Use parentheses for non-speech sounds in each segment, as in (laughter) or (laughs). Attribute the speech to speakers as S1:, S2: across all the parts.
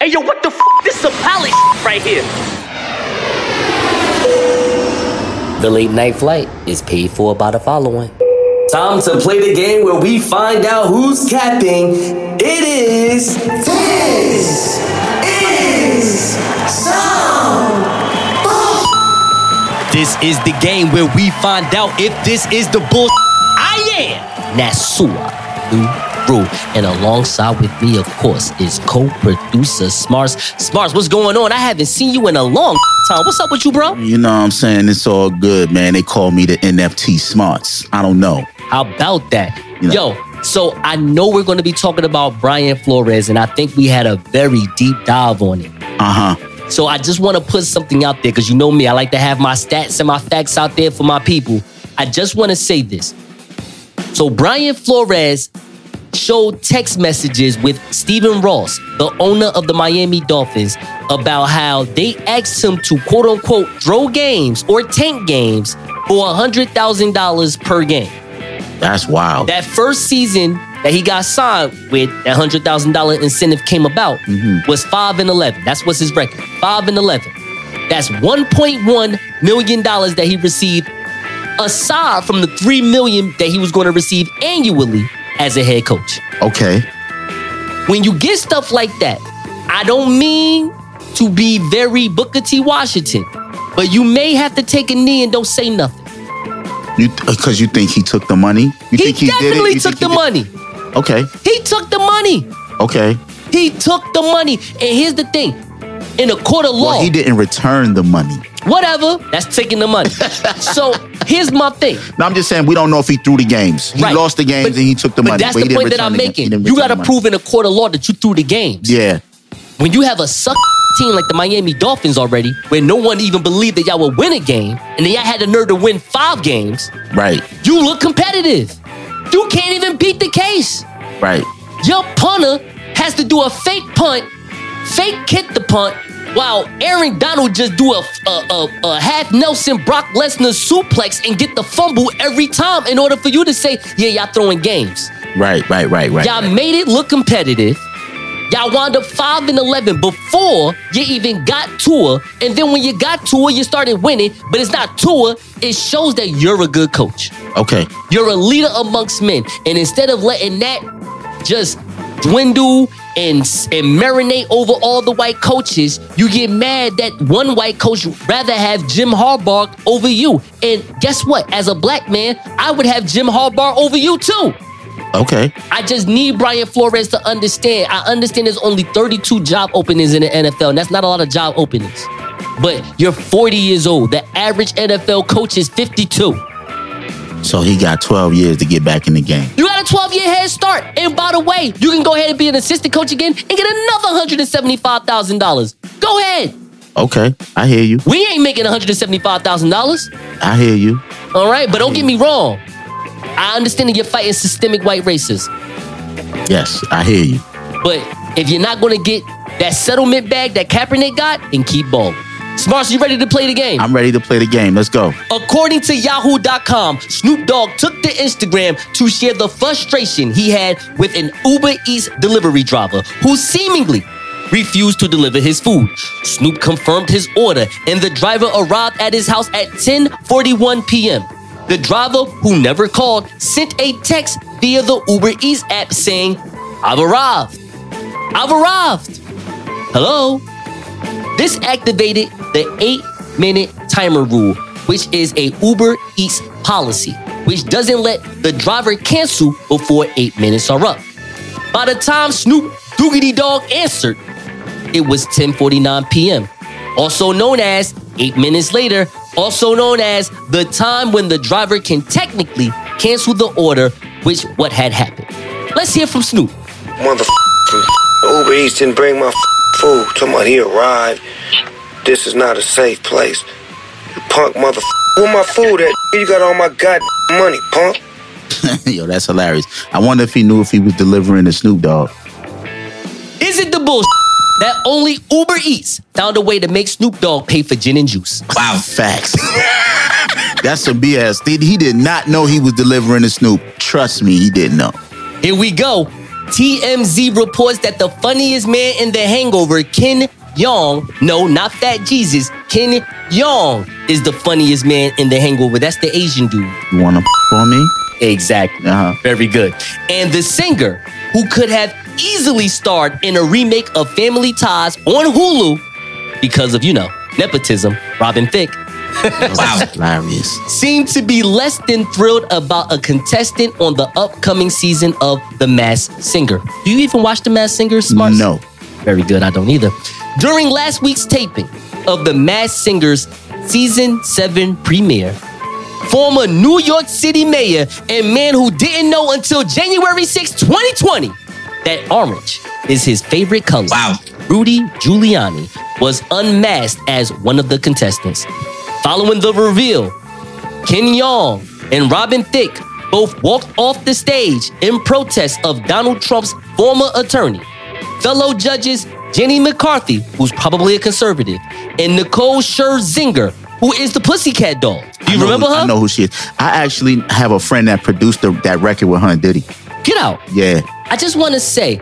S1: Hey, yo, what the f? This is a palace right here.
S2: The late night flight is paid for by the following.
S3: Time to play the game where we find out who's capping. It is. This is some.
S2: This is the game where we find out if this is the bull I am. Nasua Rule. And alongside with me, of course, is co-producer Smartz. Smartz, what's going on? I haven't seen you in a long time. What's up with you, bro?
S4: You know what I'm saying? It's all good, man. They call me the NFT Smartz. I don't know.
S2: How about that?
S4: You know.
S2: Yo, so I know we're going to be talking about Brian Flores, and I think we had a very deep dive on it.
S4: Uh huh.
S2: So I just want to put something out there because you know me, I like to have my stats and my facts out there for my people. I just want to say this. So Brian Flores showed text messages with Stephen Ross, the owner of the Miami Dolphins, about how they asked him to quote unquote throw games or tank games for $100,000 per game.
S4: That's wild.
S2: That first season that he got signed with, that hundred thousand dollar incentive came about, mm-hmm. was five and eleven. That's what's his record. Five and eleven. That's one point one million dollars that he received, aside from the three million that he was going to receive annually as a head coach.
S4: okay.
S2: When you get stuff like that, I don't mean to be very Booker T. Washington, but you may have to take a knee and don't say nothing.
S4: You uh, because you think he took the money? You
S2: He
S4: think he
S2: definitely took the money.
S4: Okay.
S2: He took the money.
S4: Okay.
S2: He took the money. And here's the thing in a court of law,
S4: Well, he didn't return the money.
S2: whatever, that's taking the money. (laughs) so here's my thing.
S4: No, I'm just saying we don't know if he threw the games. He
S2: Right.
S4: lost the games
S2: But-
S4: and he took the
S2: but
S4: money.
S2: that's
S4: he
S2: the point that I'm
S4: the ga- he
S2: making. You got to prove in a court of law that you threw the games.
S4: Yeah.
S2: When you have a suck team like the Miami Dolphins already, where no one even believed that y'all would win a game, and then y'all had the nerve to win five games,
S4: Right.
S2: you look competitive. You can't even beat the case.
S4: Right.
S2: Your punter has to do a fake punt, fake kick the punt, while Aaron Donald just do a, a, a, a half Nelson Brock Lesnar suplex and get the fumble every time in order for you to say, yeah, y'all throwing games.
S4: Right. Right. Right. Right.
S2: Y'all made it look competitive. Y'all wound up 5 and 11 before you even got Tua. And then when you got Tua, you started winning. But it's not Tua. It shows that you're a good coach.
S4: Okay.
S2: You're a leader amongst men. And instead of letting that just dwindle and, and marinate over all the white coaches, you get mad that one white coach rather have Jim Harbaugh over you. And guess what? As a black man, I would have Jim Harbaugh over you too.
S4: Okay.
S2: I just need Brian Flores to understand. I understand there's only 32 job openings in the NFL, and that's not a lot of job openings. But you're 40 years old. The average NFL coach is 52.
S4: So he got 12 years to get back in the game.
S2: You got a 12 year head start. And by the way, you can go ahead and be an assistant coach again and get another $175,000. Go ahead.
S4: Okay. I hear you.
S2: We ain't making $175,000.
S4: I hear you.
S2: All right, but don't get me wrong. I understand that you're fighting systemic white racism.
S4: Yes. I hear you.
S2: But if you're not going to get that settlement bag that Kaepernick got, then keep balling. Smartz, you ready to play the game?
S4: I'm ready to play the game. Let's go.
S2: According to Yahoo.com, Snoop Dogg took to Instagram to share the frustration he had with an Uber Eats delivery driver who seemingly refused to deliver his food. Snoop confirmed his order and the driver arrived at his house at 10:41 p.m. The driver, who never called, sent a text via the Uber Eats app saying, "I've arrived. I've arrived." Hello? This activated the eight minute timer rule, which is a Uber Eats policy, which doesn't let the driver cancel before eight minutes are up. By the time Snoop Doogity Dog answered, it was 10:49 p.m. Also known as eight minutes later, also known as the time when the driver can technically cancel the order, which what had happened. Let's hear from Snoop.
S5: Motherfucker, Uber Eats didn't bring my food. He arrived. This is not a safe place. You punk motherfucker. Where my food at? You got all my goddamn money, punk. (laughs)
S4: Yo, that's hilarious. I wonder if he knew if he was delivering the Snoop Dogg.
S2: Is it the bullshit that only Uber Eats found a way to make Snoop Dogg pay for gin and juice?
S4: Wow. Facts. (laughs) that's some BS. He he did not know he was delivering the Snoop. Trust me, he didn't know.
S2: Here we go. TMZ reports that the funniest man in The Hangover, Ken Jeong, no, not Fat Jesus, Ken Jeong is the funniest man in The Hangover. That's the Asian dude.
S4: You want to on me?
S2: Exactly.
S4: Uh-huh.
S2: Very good. And the singer who could have easily starred in a remake of Family Ties on Hulu because of, you know, nepotism, Robin Thicke,
S4: Wow. (laughs) Hilarious.
S2: seemed to be less than thrilled about a contestant on the upcoming season of The Masked Singer. Do you even watch The Masked Singer, Smartz?
S4: No.
S2: Very good, I don't either. During last week's taping of The Masked Singer's season 7 premiere, former New York City mayor and man who didn't know until January 6, 2020, that orange is his favorite color.
S6: Wow.
S2: Rudy Giuliani was unmasked as one of the contestants. Following the reveal, Ken Jeong and Robin Thicke both walked off the stage in protest of Donald Trump's former attorney. Fellow judges Jenny McCarthy, who's probably a conservative, and Nicole Scherzinger, who is the Pussycat doll. Do you
S4: know-
S2: remember her?
S4: I know who she is. I actually have a friend that produced the, that record with her and Diddy.
S2: Get out.
S4: Yeah.
S2: I just want to say,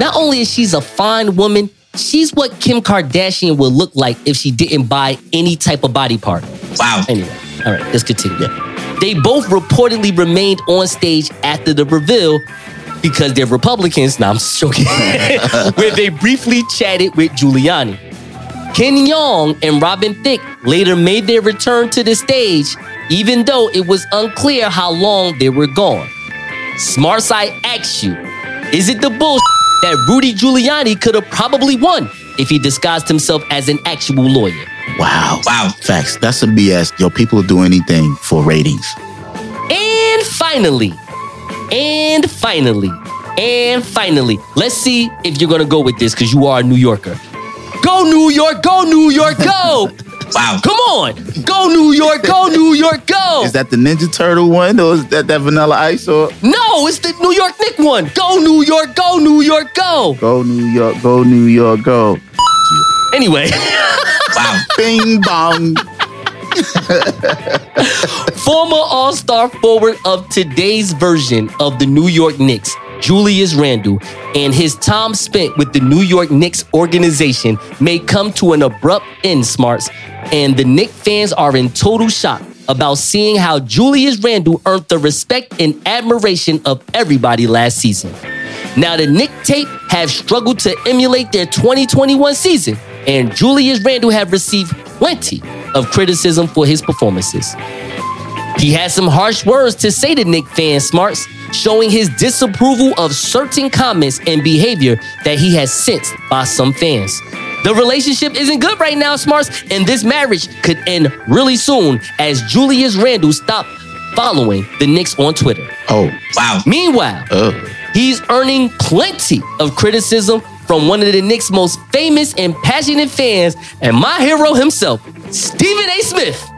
S2: not only is she's a fine woman, she's what Kim Kardashian would look like if she didn't buy any type of body part.
S6: Wow.
S2: Anyway, all right, let's continue. They both reportedly remained on stage after the reveal because they're Republicans. Now I'm just joking. (laughs) where they briefly chatted with Giuliani. Ken Jeong and Robin Thicke later made their return to the stage, even though it was unclear how long they were gone. Smart Smartside asks you, is it the bullshit that Rudy Giuliani could have probably won if he disguised himself as an actual lawyer?
S4: Wow.
S6: Wow.
S4: Facts. That's some BS. Yo, people will do anything for ratings.
S2: And finally, and finally, and finally, let's see if you're gonna go with this because you are a New Yorker. Go New York, go New York, go! (laughs)
S6: Wow.
S2: Come on, go New York, go New York, go!
S4: Is that the Ninja Turtle one or is that that Vanilla Ice or
S2: no, it's the New York Knick one. Go New York, go New York, go!
S4: Go New York, go New York, go.
S2: Anyway, (laughs)
S6: Wow.
S4: Bing bong. (laughs)
S2: former All Star forward of today's version of the New York Knicks, Julius Randle, and his time spent with the New York Knicks organization may come to an abrupt end, Smartz, and the Knicks fans are in total shock about seeing how Julius Randle earned the respect and admiration of everybody last season. Now, the Nick tape have struggled to emulate their 2021 season, and Julius Randle have received plenty of criticism for his performances. He had some harsh words to say to Knick fans, Smartz, showing his disapproval of certain comments and behavior that he has sensed by some fans. The relationship isn't good right now, Smartz, and this marriage could end really soon as Julius Randle stopped following the Knicks on Twitter.
S4: Oh.
S6: Wow.
S2: Meanwhile,
S4: Oh.
S2: He's earning plenty of criticism from one of the Knicks' most famous and passionate fans, and my hero himself, Stephen A. Smith,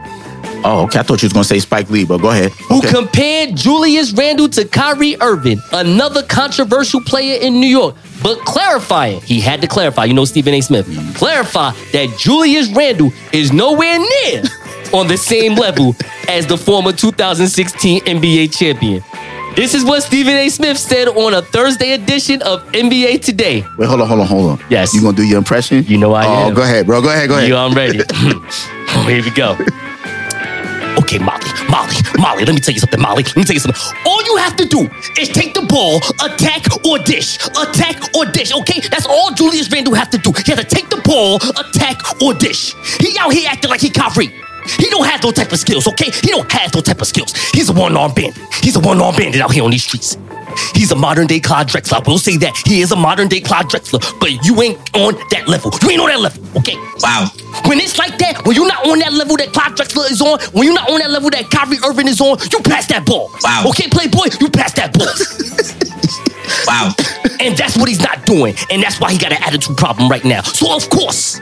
S4: Oh, okay. I thought you was gonna say Spike Lee, but go ahead.
S2: who
S4: Okay.
S2: compared Julius Randle to Kyrie Irving, another controversial player in New York, but clarifying, he had to clarify, you know Stephen A. Smith, mm-hmm. clarify that Julius Randle is nowhere near (laughs) on the same level as the former 2016 NBA champion. This is what Stephen A. Smith said on a Thursday edition of NBA Today.
S4: Wait, hold on, hold on, hold on.
S2: Yes.
S4: You gonna do your impression?
S2: You know I am.
S4: oh,
S2: am.
S4: go ahead, bro. Go ahead, go ahead.
S2: You, I'm ready. (laughs) (laughs) Here we go. Okay, Molly, Molly, Molly, let me tell you something, Molly. Let me tell you something. All you have to do is take the ball, attack or dish, attack or dish, okay? That's all Julius Randle have to do. He has to take the ball, attack or dish. He out here acting like he Kyrie. He don't have those type of skills, okay? He don't have those type of skills. He's a one-arm bandit. He's a one-arm bandit out here on these streets. He's a modern day Clyde Drexler. I will say that. He is a modern day Clyde Drexler, but you ain't on that level. You ain't on that level, okay?
S6: Wow.
S2: When it's like that, when you're not on that level that Clyde Drexler is on, when you're not on that level that Kyrie Irving is on, you pass that ball.
S6: Wow.
S2: Okay, Playboy, you pass that ball.
S6: Wow.
S2: and that's what he's not doing. And that's why he got an attitude problem right now. So, of course,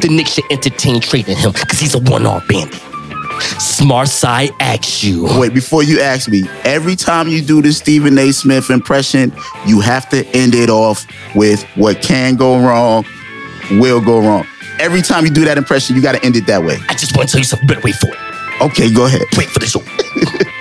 S2: the Knicks should entertain trading him because he's a one arm bandit. Smart side asks you.
S4: Wait, before you ask me, every time you do the Stephen A. Smith impression, you have to end it off with what can go wrong, will go wrong. Every time you do that impression, you got to end it that way.
S2: I just want to tell you something. Better wait for it.
S4: Okay, go ahead.
S2: Wait for the show. (laughs)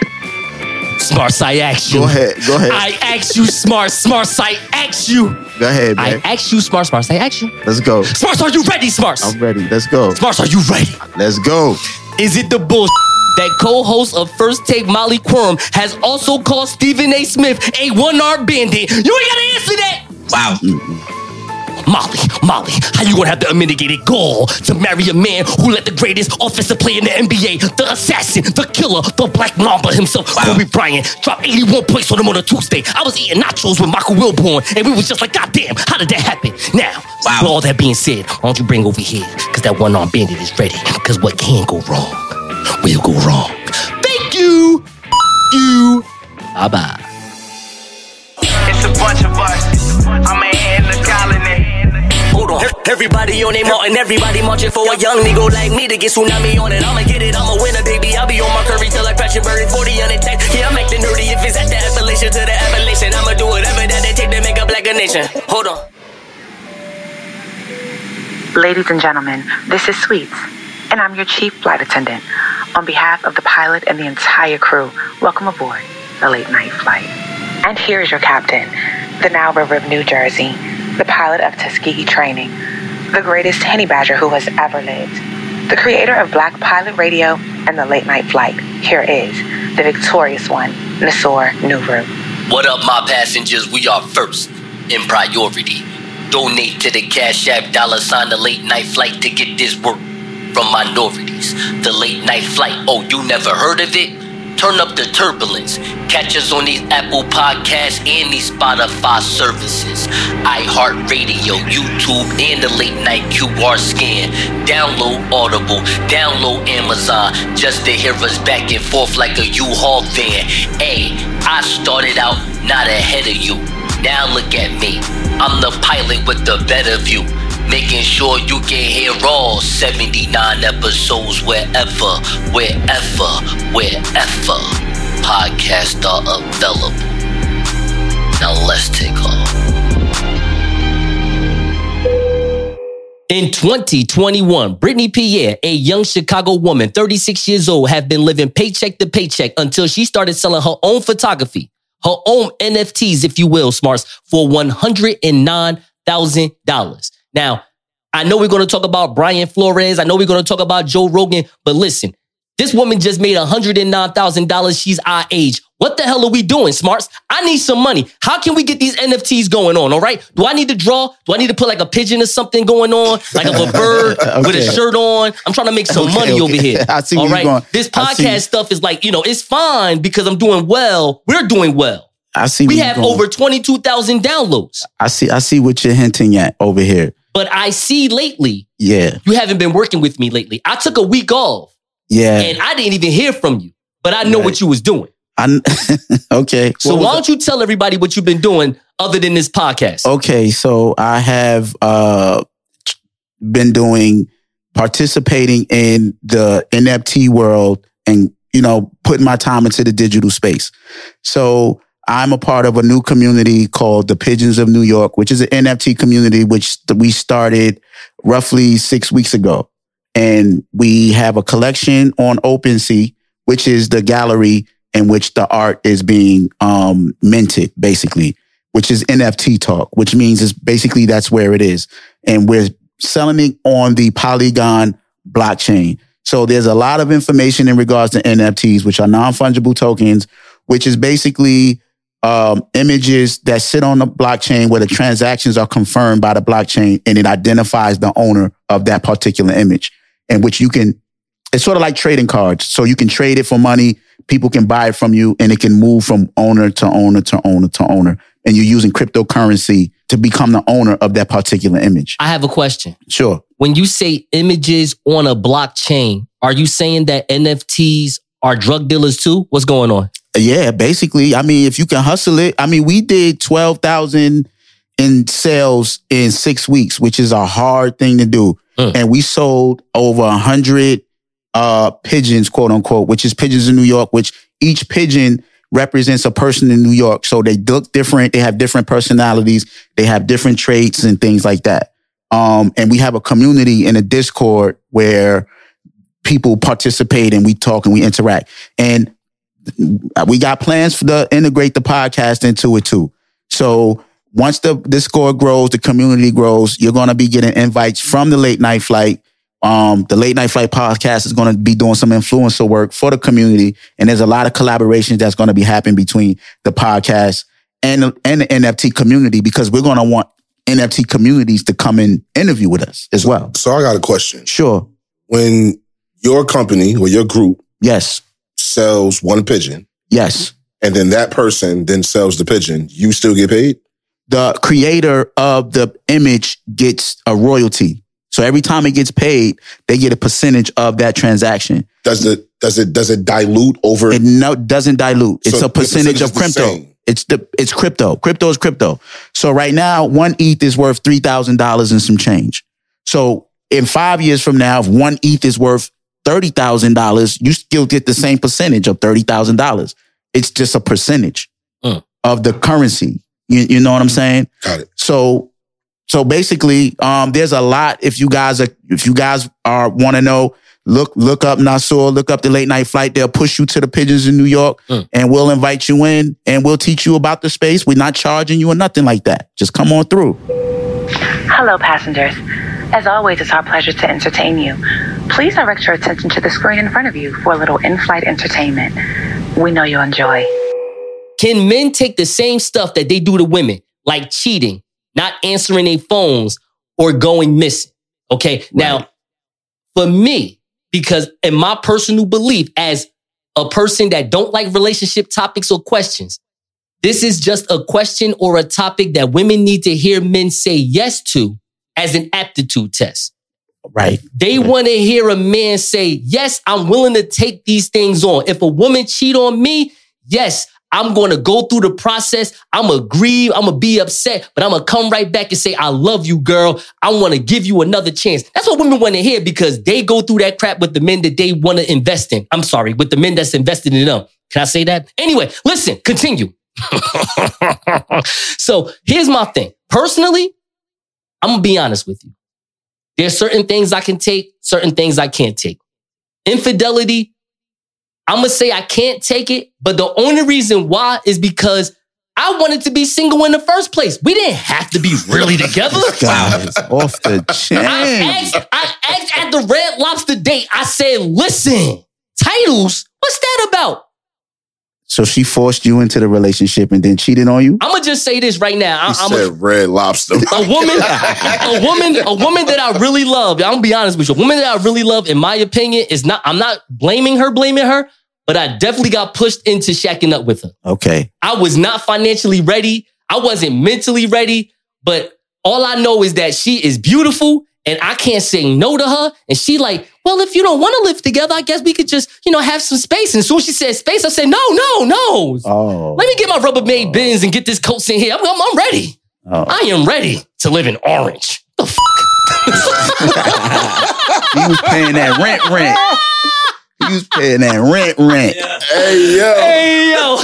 S2: Smartz, I ask you.
S4: Go ahead. Go ahead.
S2: I ask you, smart, smart, I ask you.
S4: Go ahead,
S2: I
S4: man.
S2: ask you, Smartz. Smartz, I ask you.
S4: Let's go.
S2: Smartz, are you ready, Smartz?
S4: I'm ready. Let's go.
S2: Smartz, are you ready?
S4: Let's go.
S2: Is it the bullshit that co-host of First Take Molly Qerim has also called Stephen A. Smith a one-armed bandit? You ain't gotta answer that.
S6: Wow. Mm-hmm.
S2: Molly, Molly, how you gonna have the unmitigated gall to marry a man who let the greatest offensive player in the NBA, the assassin, the killer, the Black Mamba himself, Kobe Bryant, drop 81 points on him on a Tuesday? I was eating nachos with Michael Wilbon, and we was just like, God damn, how did that happen? Now,
S6: Wow.
S2: with all that being said, why don't you bring over here? Because that one-armed bandit is ready. Because what can go wrong will go wrong. Thank you. You. Bye-bye.
S7: It's a bunch of us.
S1: Everybody on their mountain, everybody marching for a young nigga like me to get tsunami on it. I'ma get it, I'ma win it, baby. I'll be on my curry till I crash your bird 40 on attack. Yeah, I'm acting nerdy if it's at the Appalachian to the Appalachian. I'ma do whatever that they take to make a black a nation. Hold on.
S8: Ladies and gentlemen, this is Sweets, and I'm your chief flight attendant. On behalf of the pilot and the entire crew, welcome aboard the late night flight. And here is your captain, the Nile River of New Jersey, the pilot of Tuskegee Training, the greatest honey badger who has ever lived, the creator of Black Pilot Radio and the Late Night Flight. Here is the victorious one, Nasor Nuru.
S9: What up, my passengers? We are first in priority. Donate to the Cash App dollar sign the late night flight to get this work from minorities. The late night flight. Oh, you never heard of it? Turn up the turbulence. Catch us on these Apple Podcasts and these Spotify services. iHeartRadio, YouTube, and the late night QR scan. Download Audible, download Amazon just to hear us back and forth like a U-Haul van. Hey, I started out not ahead of you. Now look at me. I'm the pilot with the better view. Making sure you can hear all 79 episodes wherever, wherever, wherever podcasts are available. Now let's take off.
S2: In 2021, Brittany Pierre, a young Chicago woman, 36 years old, have been living paycheck to paycheck until she started selling her own photography, her own NFTs, if you will, Smartz, for $109,000. Now, I know we're going to talk about Brian Flores. I know we're going to talk about Joe Rogan, but listen, this woman just made $109,000. She's our age. What the hell are we doing, Smartz? I need some money. How can we get these NFTs going on? All right. Do I need to draw? Do I need to put like a pigeon or something going on? Like a (laughs) bird with a shirt on? I'm trying to make some
S4: Okay,
S2: money
S4: okay.
S2: over here. (laughs)
S4: I see where
S2: All
S4: you're going.
S2: This podcast stuff is like, you know, it's fine because I'm doing well. We're doing well.
S4: I see.
S2: We have over 22,000 downloads.
S4: I see. I see what you're hinting at over here.
S2: But I see lately,
S4: Yeah.
S2: you haven't been working with me lately. I took a week off
S4: Yeah.
S2: and I didn't even hear from you, but I know
S4: Right.
S2: what you was doing.
S4: I, (laughs) okay.
S2: So why don't you tell everybody what you've been doing other than this podcast?
S4: Okay, so I have uh been doing participating in the NFT world and you know putting my time into the digital space. So I'm a part of a new community called the Pigeons of New York, which is an NFT community which we started roughly 6 weeks ago. And we have a collection on OpenSea, which is the gallery in which the art is being um minted basically which is NFT talk, which means is basically that's where it is. And we're selling it on the Polygon blockchain. So there's a lot of information in regards to NFTs, which are non-fungible tokens, which is basically um, images that sit on the blockchain where the transactions are confirmed by the blockchain and it identifies the owner of that particular image and which you can, it's sort of like trading cards. So you can trade it for money. People can buy it from you and it can move from owner to owner to owner to owner. And you're using cryptocurrency to become the owner of that particular image.
S2: I have a question.
S4: Sure.
S2: When you say images on a blockchain, are you saying that NFTs are drug dealers too? What's going on?
S4: Yeah, basically. I mean, if you can hustle it, I mean, we did 12,000 in sales in six weeks, which is a hard thing to do.
S2: Mm.
S4: And we sold over a hundred, uh, pigeons, quote unquote, which is pigeons in New York, which each pigeon represents a person in New York. So they look different. They have different personalities. They have different traits and things like that. Um, and we have a community in a Discord where people participate and we talk and we interact. And we got plans for the integrate the podcast into it too. So once the Discord grows, the community grows, you're gonna be getting invites from the late night flight. Um, the late night flight podcast is gonna be doing some influencer work for the community, and there's a lot of collaborations that's gonna be happening between the podcast and and the NFT community because we're gonna want NFT communities to come and interview with us as well.
S10: So I got a question.
S4: Sure.
S10: When your company or your group
S4: Yes.
S10: Sells one pigeon
S4: Yes.
S10: and then that person then sells the pigeon, you still get paid?
S4: the creator of the image gets a royalty. So every time it gets paid, they get a percentage of that transaction.
S10: Does it does it does it dilute over
S4: It no doesn't dilute. It's
S10: So
S4: a percentage of
S10: percentage the
S4: crypto. It's the it's crypto. Crypto is crypto. So right now, one ETH is worth three thousand dollars and some change. So in five years from now, if one ETH is worth thirty thousand dollars, you still get the same percentage of thirty thousand dollars. It's just a percentage
S2: Mm.
S4: of the currency. You, you know what I'm saying?
S10: Got it.
S4: So, so basically, um, there's a lot. If you guys are, if you guys are want to know, look, look up Nassau, look up the late night flight. They'll push you to the pigeons in New York,
S2: Mm.
S4: and we'll invite you in, and we'll teach you about the space. We're not charging you or nothing like that. Just come on through.
S8: Hello, passengers. As always, it's our pleasure to entertain you. Please direct your attention to the screen in front of you for a little in flight entertainment. We know you'll enjoy.
S2: Can men take the same stuff that they do to women, like cheating, not answering their phones, or going missing? Okay. Now, for me, because in my personal belief, as a person that don't like relationship topics or questions, this is just a question or a topic that women need to hear men say yes to as an aptitude test.
S4: Right.
S2: They want to hear a man say, yes, I'm willing to take these things on. If a woman cheat on me, yes, I'm going to go through the process. I'm going to grieve. I'm going to be upset, but I'm going to come right back and say, I love you, girl. I want to give you another chance. That's what women want to hear because they go through that crap with the men that they want to invest in. I'm sorry, with the men that's invested in them. Can I say that? Anyway, listen, continue. (laughs) so here's my thing. Personally, I'm to be honest with you. There's certain things I can take, certain things I can't take. Infidelity, I'm gonna say I can't take it, but the only reason why is because I wanted to be single in the first place. We didn't have to be really together. (laughs)
S4: Guys, off the (laughs)
S2: I
S4: chain.
S2: asked, I asked at the Red Lobster date, I said, listen, titles, what's that about?
S4: So she forced you into the relationship and then cheated on you.
S2: I'm gonna just say this right now.
S10: He
S2: I, I'm
S10: said red lobster.
S2: a woman, (laughs) a woman, a woman that I really love. I'm gonna be honest with you. A woman that I really love, in my opinion, is not. I'm not blaming her, blaming her, but I definitely got pushed into shacking up with her.
S4: Okay.
S2: I was not financially ready. I wasn't mentally ready, but all I know is that she is beautiful and I can't say no to her. And she like, well, if you don't want to live together, I guess we could just, you know, have some space. And as soon as she said space, I said, no, no, no.
S4: Oh.
S2: Let me get my Rubbermaid oh. bins and get this coat in here. I'm, I'm, I'm ready.
S4: Oh.
S2: I am ready to live in orange. The fuck? (laughs)
S4: He was paying that rent, rent. He was paying that rent, rent.
S10: hey yo,
S2: Hey, yo.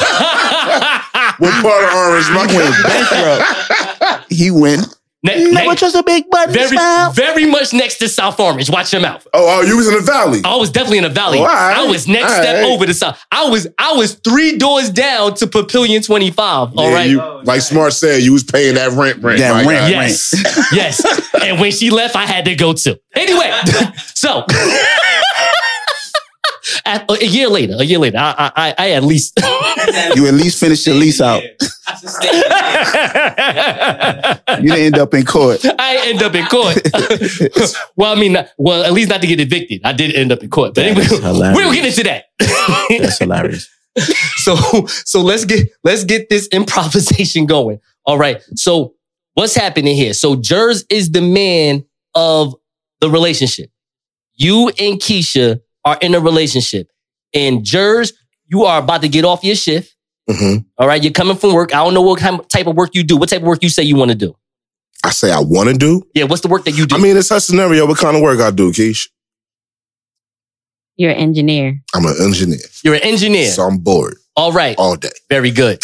S10: what part of orange? My
S4: He went bankrupt. (laughs) He went.
S2: Ne-
S4: Never
S2: ne-
S4: trust a big butt
S2: very,
S4: smile.
S2: very much next to South Orange. Watch your mouth.
S10: Oh, oh, you was in the valley.
S2: I was definitely in the valley.
S10: Oh, all right.
S2: I was next
S10: All
S2: step
S10: right.
S2: over the south. I was I was three doors down to Papillon 25. All
S10: Yeah,
S2: right.
S10: you, oh, like Smart said, you was paying that rent, rent.
S4: That rent,
S10: guy.
S2: yes. yes. And when she left, I had to go too. Anyway, (laughs) so a year later, a year later, I I, I at least (laughs)
S4: You at least finished your lease out. (laughs) You didn't end up in court.
S2: I end up in court. (laughs) well, I mean, not- well, at least not to get evicted. I did end up in court. But anyway, we'll get into that.
S4: That's hilarious.
S2: so so let's get let's get this improvisation going. All right. So what's happening here? So Jerz is the man of the relationship. You and Keisha are in a relationship. And Jerz, you are about to get off your shift.
S10: Mhm.
S2: All right. You're coming from work. I don't know what kind type of work you do. What type of work you say you want to do?
S10: I say I want to do.
S2: Yeah, what's the work that you do?
S10: I mean, it's her scenario. What kind of work I do, Keish?
S11: You're an engineer.
S10: I'm an engineer,
S2: You're an engineer.
S10: so I'm bored
S2: All right.
S10: all day.
S2: Very good.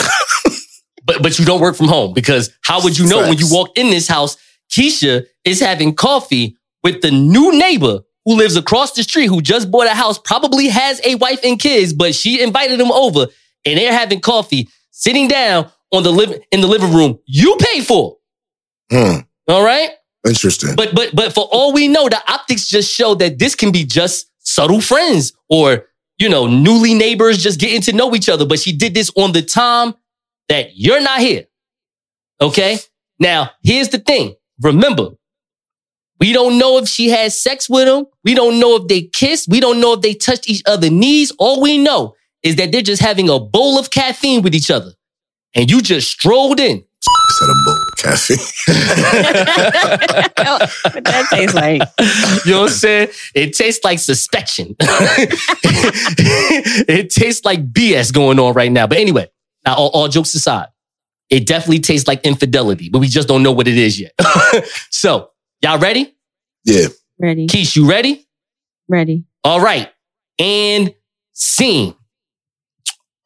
S2: (laughs) but but you don't work from home because how would you know when you walk in this house, Keisha is having coffee with the new neighbor who lives across the street, who just bought a house, probably has a wife and kids, but she invited him over and they're having coffee, sitting down on the liv- in the living room. You pay for.
S10: Hmm.
S2: All right.
S10: Interesting.
S2: But but but for all we know, the optics just show that this can be just subtle friends or you know newly neighbors just getting to know each other. But she did this on the time that you're not here. Okay. Now here's the thing. Remember, we don't know if she had sex with him. We don't know if they kissed. We don't know if they touched each other's knees. All we know is that they're just having a bowl of caffeine with each other. And you just strolled in. (laughs)
S10: Said a bowl of caffeine. (laughs)
S11: what that tastes like? (laughs)
S2: You know what I'm saying? It tastes like suspicion. it tastes like BS going on right now. But anyway, now all, all jokes aside, it definitely tastes like infidelity, but we just don't know what it is yet. so, y'all ready?
S10: Yeah.
S11: Ready.
S2: Keish, you ready?
S11: Ready.
S2: All right. And scene.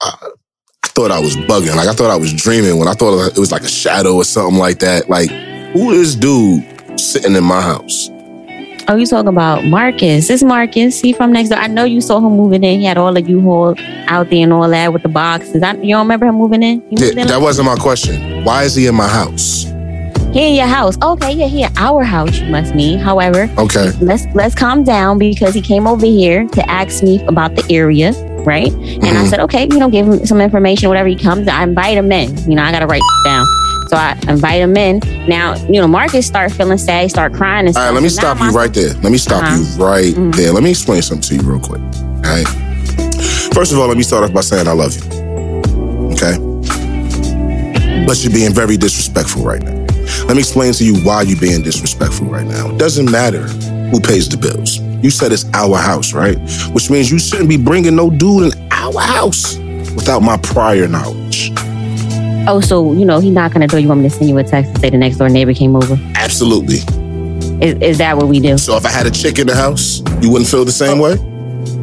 S10: I thought I was bugging. Like I thought I was dreaming when I thought it was like a shadow or something like that. Like, who is dude sitting in my house?
S11: Oh, you talking about Marcus? This is Marcus. He from next door. I know you saw him moving in. He had all of you haul out there and all that with the boxes. I, you don't remember him moving in? He,
S10: Yeah,
S11: in
S10: that
S11: like-
S10: wasn't my question. Why is he in my house?
S11: He in your house. Okay, yeah, he at our house. You must mean. However,
S10: Okay.
S11: let's let's calm down because he came over here to ask me about the area, right? And I
S10: Mhm.
S11: said, okay, you know, give him some information. Whatever he comes, I invite him in. You know, I gotta write down. So I invite him in. Now, you know, Marcus start feeling sad, start crying and
S10: All right, let me stop you right there. Let me stop
S11: Uh-huh.
S10: you right there. Let me explain something to you real quick. All right. First of all, let me start off by saying I love you. Okay. But you're being very disrespectful right now. Let me explain to you why you're being disrespectful right now. It doesn't matter who pays the bills. You said it's our house, right? Which means you shouldn't be bringing no dude in our house without my prior knowledge.
S11: Oh, so you know, he knocking the door. You want me to send you a text to say the next door neighbor came over?
S10: Absolutely.
S11: Is, is that what we do?
S10: So if I had a chick in the house, you wouldn't feel the same way?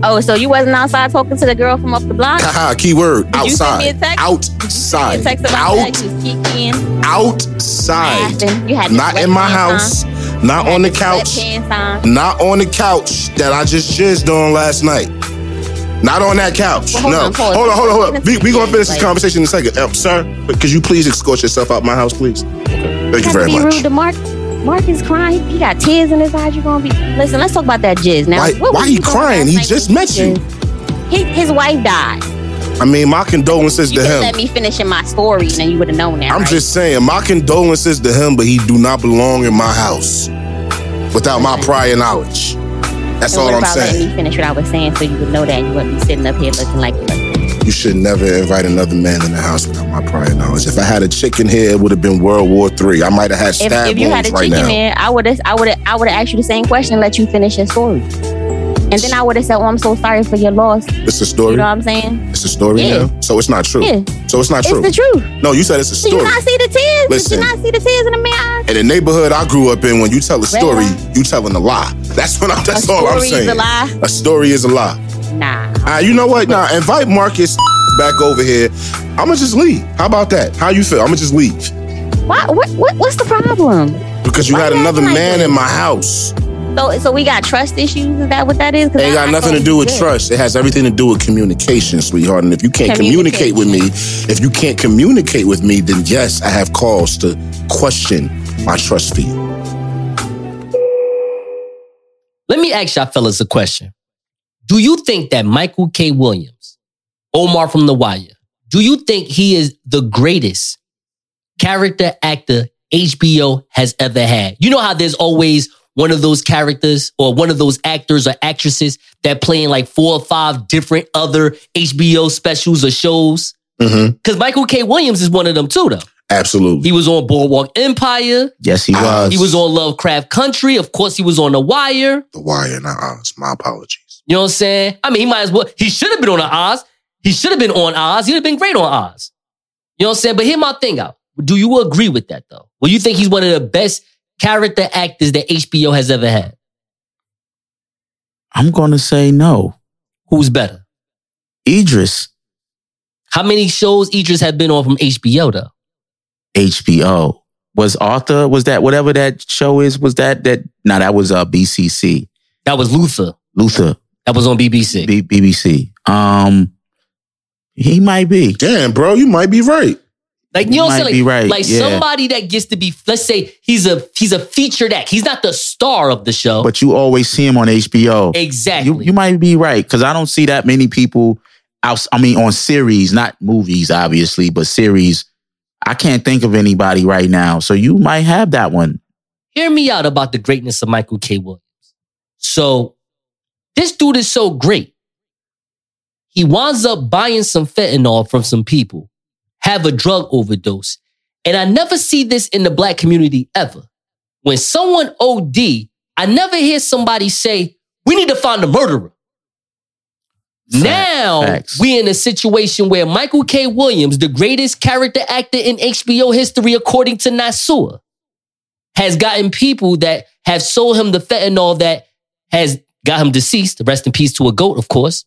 S11: Oh, so you wasn't outside talking to the girl from up the block?
S10: Haha, keyword
S11: Did you send me a
S10: outside.
S11: text? Send
S10: Outside.
S11: me a text about
S10: Out.
S11: that? You
S10: outside.
S11: laughing. You had
S10: Not in my house. Not on the couch.
S11: On.
S10: Not on the couch that I just jizzed on last night. Not on that couch.
S11: Well, hold
S10: no.
S11: on, pause.
S10: hold on, hold on, hold on. We, we gonna finish this
S11: Like-
S10: conversation in a second. Um, sir, could you please escort yourself out my house, please? Thank you
S11: Have
S10: very
S11: to
S10: much.
S11: Rude to Mark. Mark is crying. He got tears in his eyes. You're gonna be? Listen, let's talk about that jizz now.
S10: Why- why he
S11: you
S10: crying? He just met you.
S11: His, his wife died.
S10: I mean, my condolences
S11: You
S10: to him.
S11: let me finish in my story, and then you would have known that.
S10: I'm
S11: right?
S10: just saying, my condolences to him, but he do not belong in my house without my prior knowledge. That's
S11: So
S10: all I'm
S11: about
S10: saying.
S11: Let me finish what I was saying, so you would know that, and you wouldn't be sitting up here looking like you.
S10: You should never invite another man in the house without my prior knowledge. If I had a chicken here, it would have been World War Three. I might have had
S11: If,
S10: stab
S11: if you had a
S10: right
S11: chicken
S10: now.
S11: there, I would have, I would have, I would have asked you the same question and let you finish your story. And then I would have said, "Oh, I'm so sorry for your loss."
S10: It's a story.
S11: You know what I'm saying?
S10: It's a story
S11: Yeah.
S10: now. So it's not true.
S11: Yeah.
S10: So it's not true.
S11: It's the truth.
S10: No, you said it's a
S11: Did
S10: story.
S11: you not see the tears?
S10: Listen.
S11: Did you not see the tears in the man's eyes?
S10: In the neighborhood I grew up in, when you tell a story, you telling a lie. That's what I'm. That's
S11: A
S10: all I'm
S11: story is a lie?
S10: A story is a lie.
S11: Nah.
S10: Ah, you know what? Now invite Marcus back over here. I'ma just leave. How about that? How you feel? I'ma just leave
S11: Why? What? What? What's the problem?
S10: because you
S11: Why
S10: got
S11: you
S10: another
S11: acting like
S10: man
S11: this?
S10: in my house.
S11: So, so we got trust issues. Is that what that is?
S10: It ain't got
S11: I
S10: nothing
S11: thought
S10: to do with
S11: did.
S10: trust. It has everything to do with communication, sweetheart. And if you can't communicate with me, if you can't communicate with me, then yes, I have cause to question my trust for you.
S2: Let me ask y'all fellas a question. Do you think that Michael K. Williams, Omar from The Wire, do you think he is the greatest character actor HBO has ever had? You know how there's always one of those characters or one of those actors or actresses that play in like four or five different other HBO specials or shows?
S10: Mm-hmm.
S2: Because Michael K. Williams is one of them too, though.
S10: Absolutely.
S2: He was on Boardwalk Empire.
S4: Yes, he was.
S2: He was on Lovecraft Country. Of course, he was on The Wire.
S10: The Wire, not Oz. My apologies.
S2: You know what I'm saying? I mean, he might as well. He should have been on Oz. He should have been on Oz. He'd have been great on Oz. You know what I'm saying? But hear my thing out. Do you agree with that though? Well, you think he's one of the best character actors that HBO has ever had?
S4: I'm going to say no.
S2: Who's better?
S4: Idris,
S2: How many shows Idris had been on from HBO though?
S4: HBO. Was Arthur, was that whatever that show is, was that, that, no, that was uh, BCC.
S2: That was Luther.
S4: Luther.
S2: That was on BBC.
S4: B- BBC. Um, he might be.
S10: Damn, bro, you might be right.
S2: Like you know what I'm
S4: Might
S2: saying?
S4: be
S2: Like,
S4: right,
S2: like
S4: yeah.
S2: somebody that gets to be, let's say he's a he's a featured act. He's not the star of the show.
S4: But you always see him on HBO.
S2: exactly.
S4: You, you might be right because I don't see that many people. Out, I mean, on series, not movies, obviously, but series. I can't think of anybody right now. So you might have that one.
S2: Hear me out about the greatness of Michael K. Williams. So this dude is so great. He winds up buying some fentanyl from some people, have a drug overdose. And I never see this in the black community ever. When someone OD, I never hear somebody say, we need to find the murderer. now
S4: facts.
S2: we in a situation where Michael K. Williams, the greatest character actor in HBO history, according to Nasua, has gotten people that have sold him the fentanyl that has got him deceased. Rest in peace to a goat, of course.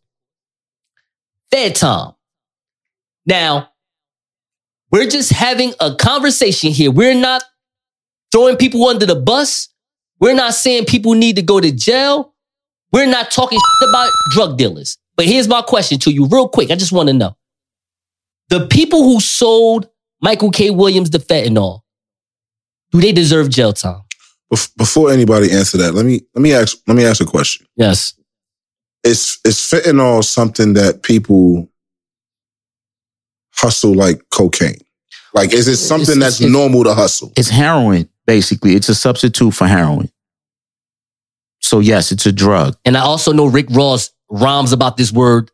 S2: Fed time. Now, we're just having a conversation here. We're not throwing people under the bus. We're not saying people need to go to jail. We're not talking about drug dealers. But here's my question to you, real quick. I just want to know the people who sold Michael K. Williams the fentanyl, do they deserve jail time?
S10: Bef- Before anybody answer that, let me let me ask let me ask a question.
S2: Yes.
S10: Is is fentanyl something that people hustle like cocaine? Like, is it something
S4: It's-
S10: that's
S4: it's-
S10: normal to hustle?
S4: It's heroin, basically. It's a substitute for heroin. So yes, it's a drug.
S2: And I also know Rick Ross rhymes about this word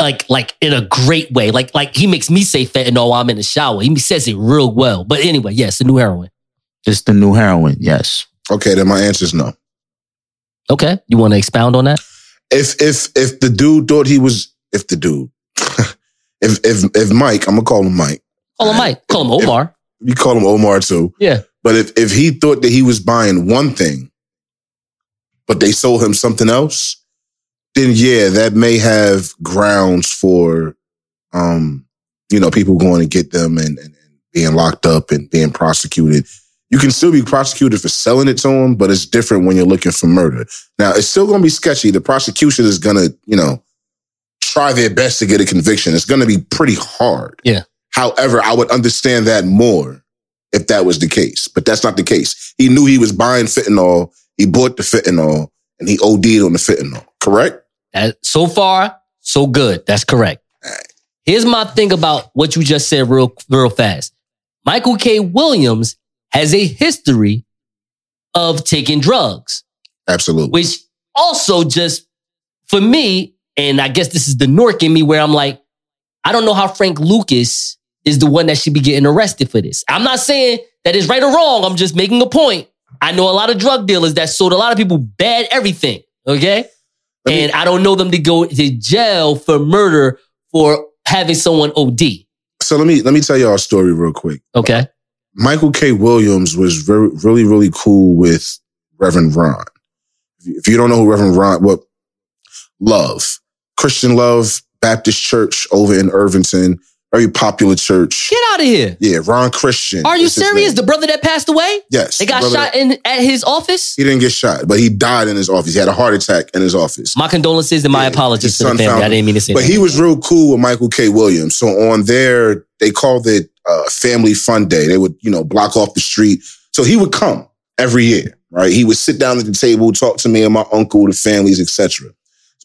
S2: like like in a great way. Like like he makes me say fentanyl while I'm in the shower. He says it real well. But anyway, yes, the new heroin.
S4: It's the new heroin. Yes.
S10: Okay, then my answer is no.
S2: Okay. You want to expound on that?
S10: If if if the dude thought he was if the dude (laughs) if if if Mike, I'm gonna call him Mike.
S2: Call him Mike. Call him Omar.
S10: You call him Omar too.
S2: Yeah.
S10: But if if he thought that he was buying one thing, but they sold him something else, then yeah, that may have grounds for um, you know, people going to get them and, and, and being locked up and being prosecuted. You can still be prosecuted for selling it to them, but it's different when you're looking for murder. Now, it's still going to be sketchy. The prosecution is going to, you know, try their best to get a conviction. It's going to be pretty hard.
S2: Yeah.
S10: However, I would understand that more if that was the case, but that's not the case. He knew he was buying fentanyl. He bought the fentanyl and he OD'd on the fentanyl. Correct?
S2: That, so far, so good. That's correct. Here's my thing about what you just said real, real fast. Michael K. Williams has a history of taking drugs,
S10: Absolutely.
S2: which also just for me, and I guess this is the Nork in me where I'm like, I don't know how Frank Lucas is the one that should be getting arrested for this. I'm not saying that it's right or wrong. I'm just making a point. I know a lot of drug dealers that sold a lot of people bad everything. Okay. And I don't know them to go to jail for murder for having someone OD.
S10: So let me let me tell y'all a story real quick.
S2: Okay.
S10: Michael K. Williams was very, really, really cool with Reverend Ron. If you- don't know who Reverend Ron, what Love, Christian Love Baptist Church over in Irvington, very popular church.
S2: Get out of here.
S10: Yeah, Ron Christian.
S2: Are you serious? The brother that passed away?
S10: Yes.
S2: They got shot in at his office?
S10: He didn't get shot, but he died in his office. He had a heart attack in his office.
S2: My condolences and my apologies to the family. I didn't mean to say
S10: But
S2: that.
S10: he was real cool with Michael K. Williams. So on there, they called it uh, Family Fun Day. They would, you know, block off the street. So he would come every year, right? He would sit down at the table, talk to me and my uncle, the families, etc.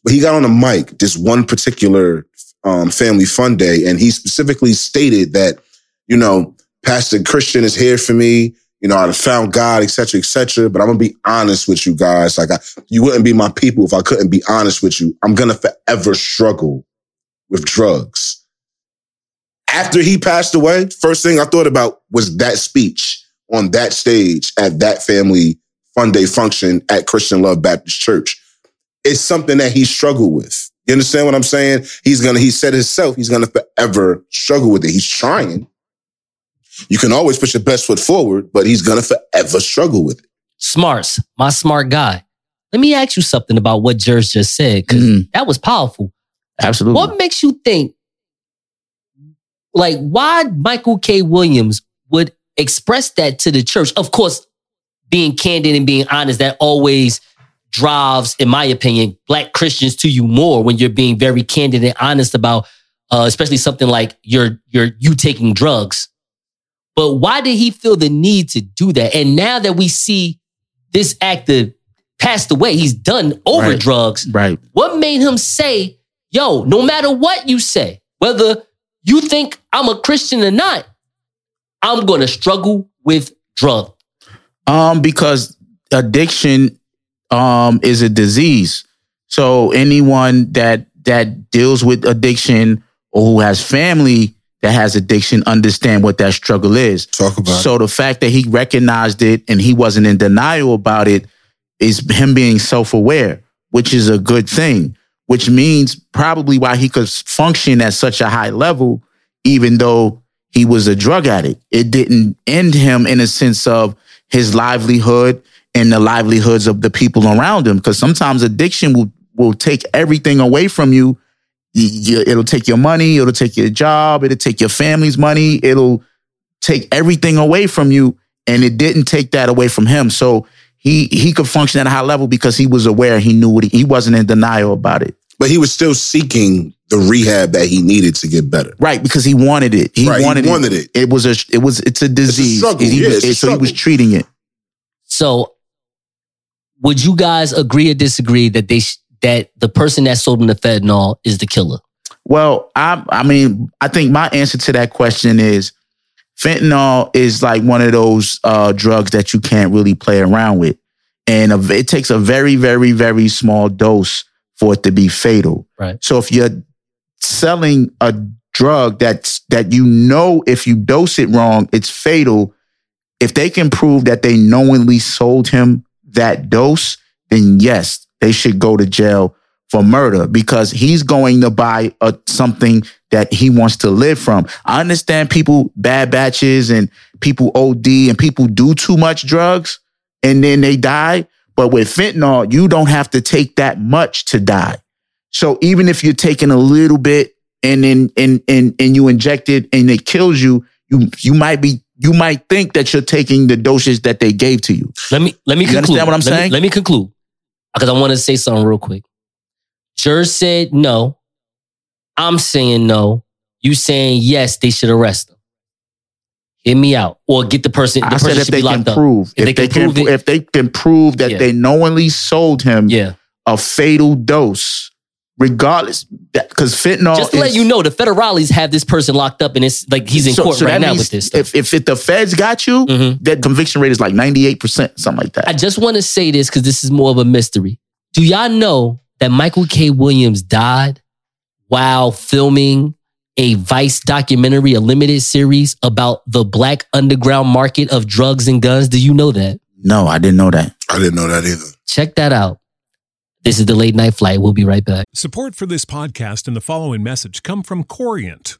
S10: But he got on the mic this one particular um, Family Fun Day, and he specifically stated that, you know, Pastor Christian is here for me. You know, I'd found God, etc., etc. But I'm gonna be honest with you guys. Like, I, you wouldn't be my people if I couldn't be honest with you. I'm gonna forever struggle with drugs. After he passed away, first thing I thought about was that speech on that stage at that family fun day function at Christian Love Baptist Church. It's something that he struggled with. You understand what I'm saying? He's gonna, he said himself, he's gonna forever struggle with it. He's trying. You can always put your best foot forward, but he's gonna forever struggle with it.
S2: Smartz, my smart guy. Let me ask you something about what Jerz just said, because
S4: Mhm.
S2: that was powerful.
S4: Absolutely.
S2: What makes you think, like, why Michael K. Williams would express that to the church? Of course, being candid and being honest, that always drives, in my opinion, black Christians to you more when you're being very candid and honest about, uh, especially something like your your you taking drugs. But why did he feel the need to do that? And now that we see this actor passed away, he's done over
S4: Right.
S2: drugs.
S4: Right.
S2: What made him say, yo, no matter what you say, whether you think I'm a Christian or not, I'm gonna struggle with drugs.
S4: Um, because addiction um is a disease. So anyone that that deals with addiction or who has family that has addiction understand what that struggle is.
S10: Talk about
S4: So the fact that he recognized it and he wasn't in denial about it is him being self-aware, which is a good thing, which means probably why he could function at such a high level, even though he was a drug addict. It didn't end him in a sense of his livelihood and the livelihoods of the people around him. Because sometimes addiction will, will take everything away from you. It'll take your money, it'll take your job, it'll take your family's money, it'll take everything away from you. And it didn't take that away from him. So he he could function at a high level because he was aware, he knew what he, he wasn't in denial about it.
S10: But he was still seeking the rehab that he needed to get better.
S4: Right, because he wanted it. He
S10: Right, he
S4: wanted,
S10: wanted
S4: it. It was a it was it's a disease.
S10: struggle.
S4: He
S10: Yeah,
S4: was-
S10: it's a
S4: so he was treating it.
S2: So, would you guys agree or disagree that they sh- that the person that sold him the fentanyl is the killer?
S4: Well, I I mean, I think my answer to that question is fentanyl is like one of those uh, drugs that you can't really play around with, and a, it takes a very, very, very small dose for it to be fatal.
S2: Right.
S4: So if you're selling a drug that's that you know if you dose it wrong, it's fatal. If they can prove that they knowingly sold him that dose, then yes, they should go to jail for murder because he's going to buy a, something that he wants to live from. I understand people bad batches and people OD and people do too much drugs and then they die. But with fentanyl, you don't have to take that much to die. So even if you're taking a little bit and then and and and you inject it and it kills you, you you might be you might think that you're taking the doses that they gave to you.
S2: Let me let me
S4: You
S2: conclude.
S4: understand what I'm
S2: Let me-
S4: saying?
S2: let me conclude because I want to say something real quick. Jur said no. I'm saying no. You saying yes? They should arrest him. Hear me out, or get the person. The
S4: I
S2: person
S4: said if they
S2: be
S4: can prove
S2: If, they can prove it,
S4: if they can prove that
S2: Yeah.
S4: they knowingly sold him
S2: yeah.
S4: a fatal dose, regardless, because fentanyl.
S2: Just to let you know, the federales have this person locked up, and it's like he's in
S4: So-
S2: court
S4: so
S2: right now with this. Stuff.
S4: If, if if the feds got you,
S2: Mhm.
S4: that conviction rate is like ninety eight percent, something like that.
S2: I just want to say this because this is more of a mystery. Do y'all know that Michael K. Williams died while filming a Vice documentary, a limited series about the black underground market of drugs and guns? Do you know that?
S4: no, I didn't know that.
S10: I didn't know that either.
S2: Check that out. This is the late night flight. We'll be right back.
S12: Support for this podcast and the following message come from Corient.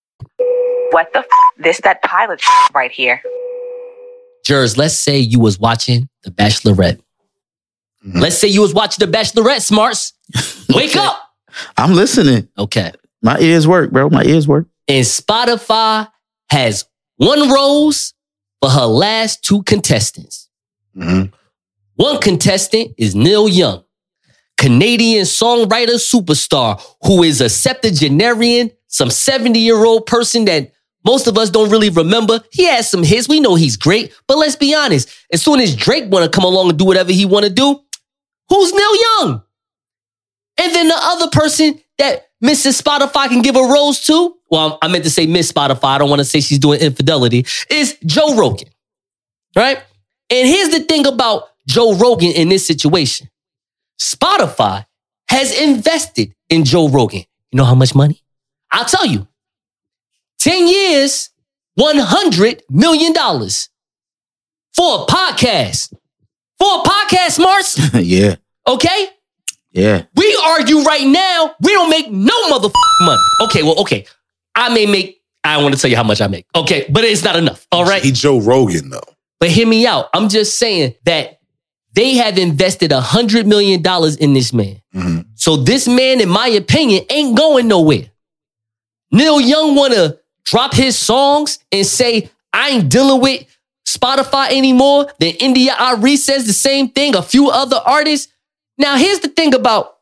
S8: What the f? This that pilot right here.
S2: Jerz, let's say you was watching The Bachelorette. Let's say you was watching The Bachelorette, Smartz. (laughs) Wake up.
S4: I'm listening.
S2: Okay.
S4: My ears work, bro. My ears work.
S2: And Spotify has one rose for her last two contestants.
S10: Mm-hmm.
S2: One contestant is Neil Young, Canadian songwriter superstar who is a septuagenarian, some 70 year old person that most of us don't really remember. He has some hits. We know he's great, but let's be honest. As soon as Drake want to come along and do whatever he want to do, who's Neil Young? And then the other person that Mrs. Spotify can give a rose to, well, I meant to say Miss Spotify. I don't want to say she's doing infidelity, is Joe Rogan. Right? And here's the thing about Joe Rogan in this situation. Spotify has invested in Joe Rogan. You know how much money? I'll tell you. 10 years, $100 million for a podcast. For a podcast, Mars. (laughs)
S4: yeah.
S2: Okay?
S4: Yeah.
S2: We argue right now, we don't make no motherfucking money. Okay, well, okay. I may make, I don't want to tell you how much I make. Okay, but it's not enough. All right.
S10: He Joe Rogan, though.
S2: But hear me out. I'm just saying that they have invested a hundred million dollars in this man.
S10: Mm-hmm.
S2: So this man, in my opinion, ain't going nowhere. Neil Young wanna drop his songs and say, I ain't dealing with Spotify anymore. Then India Arie says the same thing, a few other artists. Now, here's the thing about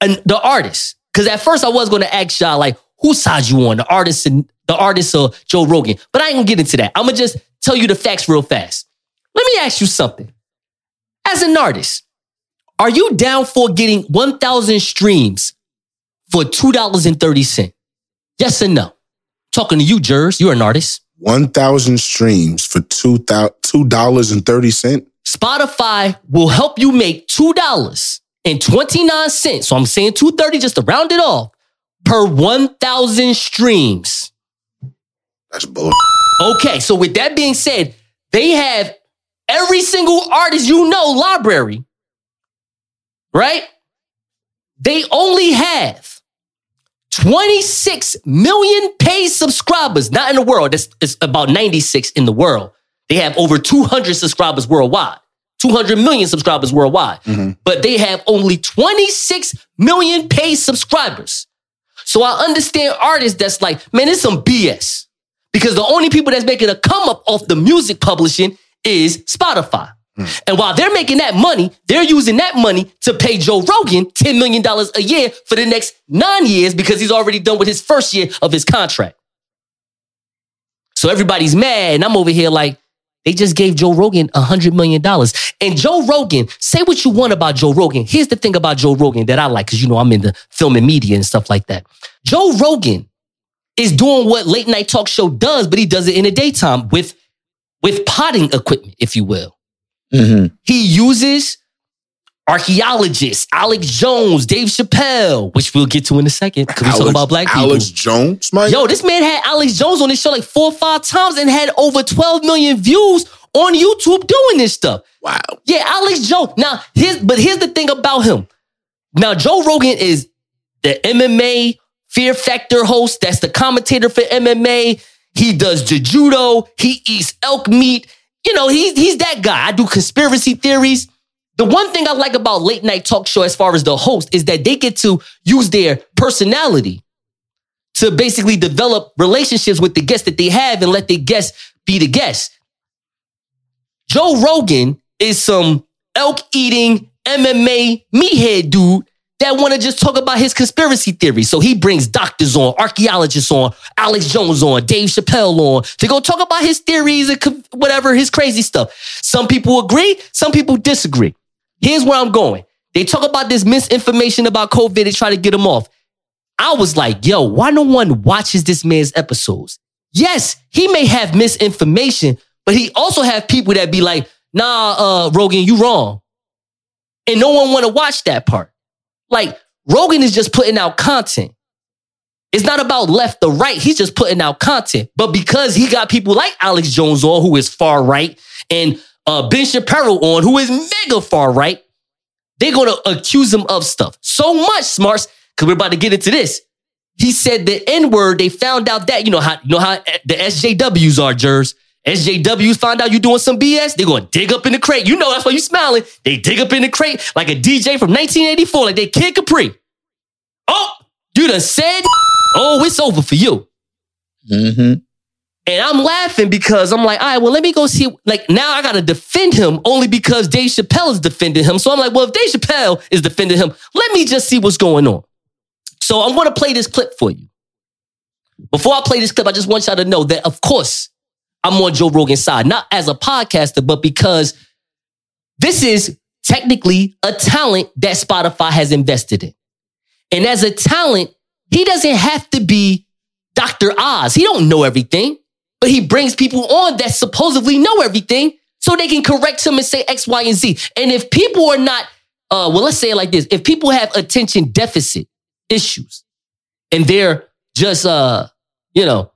S2: an, the artists. Because at first I was gonna ask y'all, like, whose side you on? The artist and the artist or Joe Rogan. But I ain't gonna get into that. I'm gonna just tell you the facts real fast. Let me ask you something. As an artist, are you down for getting 1,000 streams for $2.30? Yes or no? Talking to you, Jerz. You're an artist.
S10: 1,000 streams for two two dollars and thirty
S2: Spotify will help you make $2.29. So I'm saying 230 just to round it off per 1,000 streams.
S10: That's bull.
S2: Okay, so with that being said, they have every single artist you know library, right? They only have 26 million paid subscribers, not in the world. That's it's about 96 in the world. They have over 200 subscribers worldwide, 200 million subscribers worldwide, mm-hmm. but they have only 26 million paid subscribers. So I understand artists that's like, man, it's some BS because the only people that's making a come up off the music publishing is Spotify. Hmm. And while they're making that money, they're using that money to pay Joe Rogan $10 million a year for the next nine years because he's already done with his first year of his contract. So everybody's mad, and I'm over here like, they just gave Joe Rogan $100 million. And Joe Rogan, say what you want about Joe Rogan. Here's the thing about Joe Rogan that I like, because you know I'm in the film and media and stuff like that. Joe Rogan is doing what late night talk show does, but he does it in the daytime with, with potting equipment, if you will. Mm-hmm. He uses archaeologists, Alex Jones, Dave Chappelle, which we'll get to in a second because we're talking about black people.
S10: Alex Jones, Mike?
S2: Yo, this man had Alex Jones on his show like four or five times and had over 12 million views on YouTube doing this stuff.
S10: Wow.
S2: Yeah, Alex Jones. Now, here's but here's the thing about him. Now, Joe Rogan is the MMA Fear Factor host. That's the commentator for MMA. He does judo. He eats elk meat. You know, he's he's that guy. I do conspiracy theories. The one thing I like about late night talk show, as far as the host, is that they get to use their personality to basically develop relationships with the guests that they have and let the guests be the guests. Joe Rogan is some elk eating MMA meathead dude that want to just talk about his conspiracy theories. So he brings doctors on, archaeologists on, Alex Jones on, Dave Chappelle on to go talk about his theories and whatever, his crazy stuff. Some people agree, some people disagree. Here's where I'm going. They talk about this misinformation about COVID, they try to get him off. I was like, yo, why no one watches this man's episodes? Yes, he may have misinformation, but he also have people that be like, nah, uh, Rogan, you wrong. And no one want to watch that part. Like, Rogan is just putting out content. It's not about left or right. He's just putting out content. But because he got people like Alex Jones on, who is far right, and uh, Ben Shapiro on, who is mega far right, they're going to accuse him of stuff. So much, Smartz, because we're about to get into this. He said the N word. They found out that, you know how, you know how the SJWs are, Jerz. SJWs find out you doing some BS, they're to dig up in the crate. You know, that's why you smiling. They dig up in the crate like a DJ from 1984, like they Kid Capri. Oh, you done said oh, it's over for you.
S4: Mm-hmm.
S2: And I'm laughing because I'm like, all right, well, let me go see. Like, now I got to defend him only because Dave Chappelle is defending him. So I'm like, well, if Dave Chappelle is defending him, let me just see what's going on. So I'm going to play this clip for you. Before I play this clip, I just want y'all to know that, of course, I'm on Joe Rogan's side, not as a podcaster, but because this is technically a talent that Spotify has invested in. And as a talent, he doesn't have to be Dr. Oz. He don't know everything, but he brings people on that supposedly know everything so they can correct him and say X, Y, and Z. And if people are not, uh, well, let's say it like this. If people have attention deficit issues and they're just, uh, you know,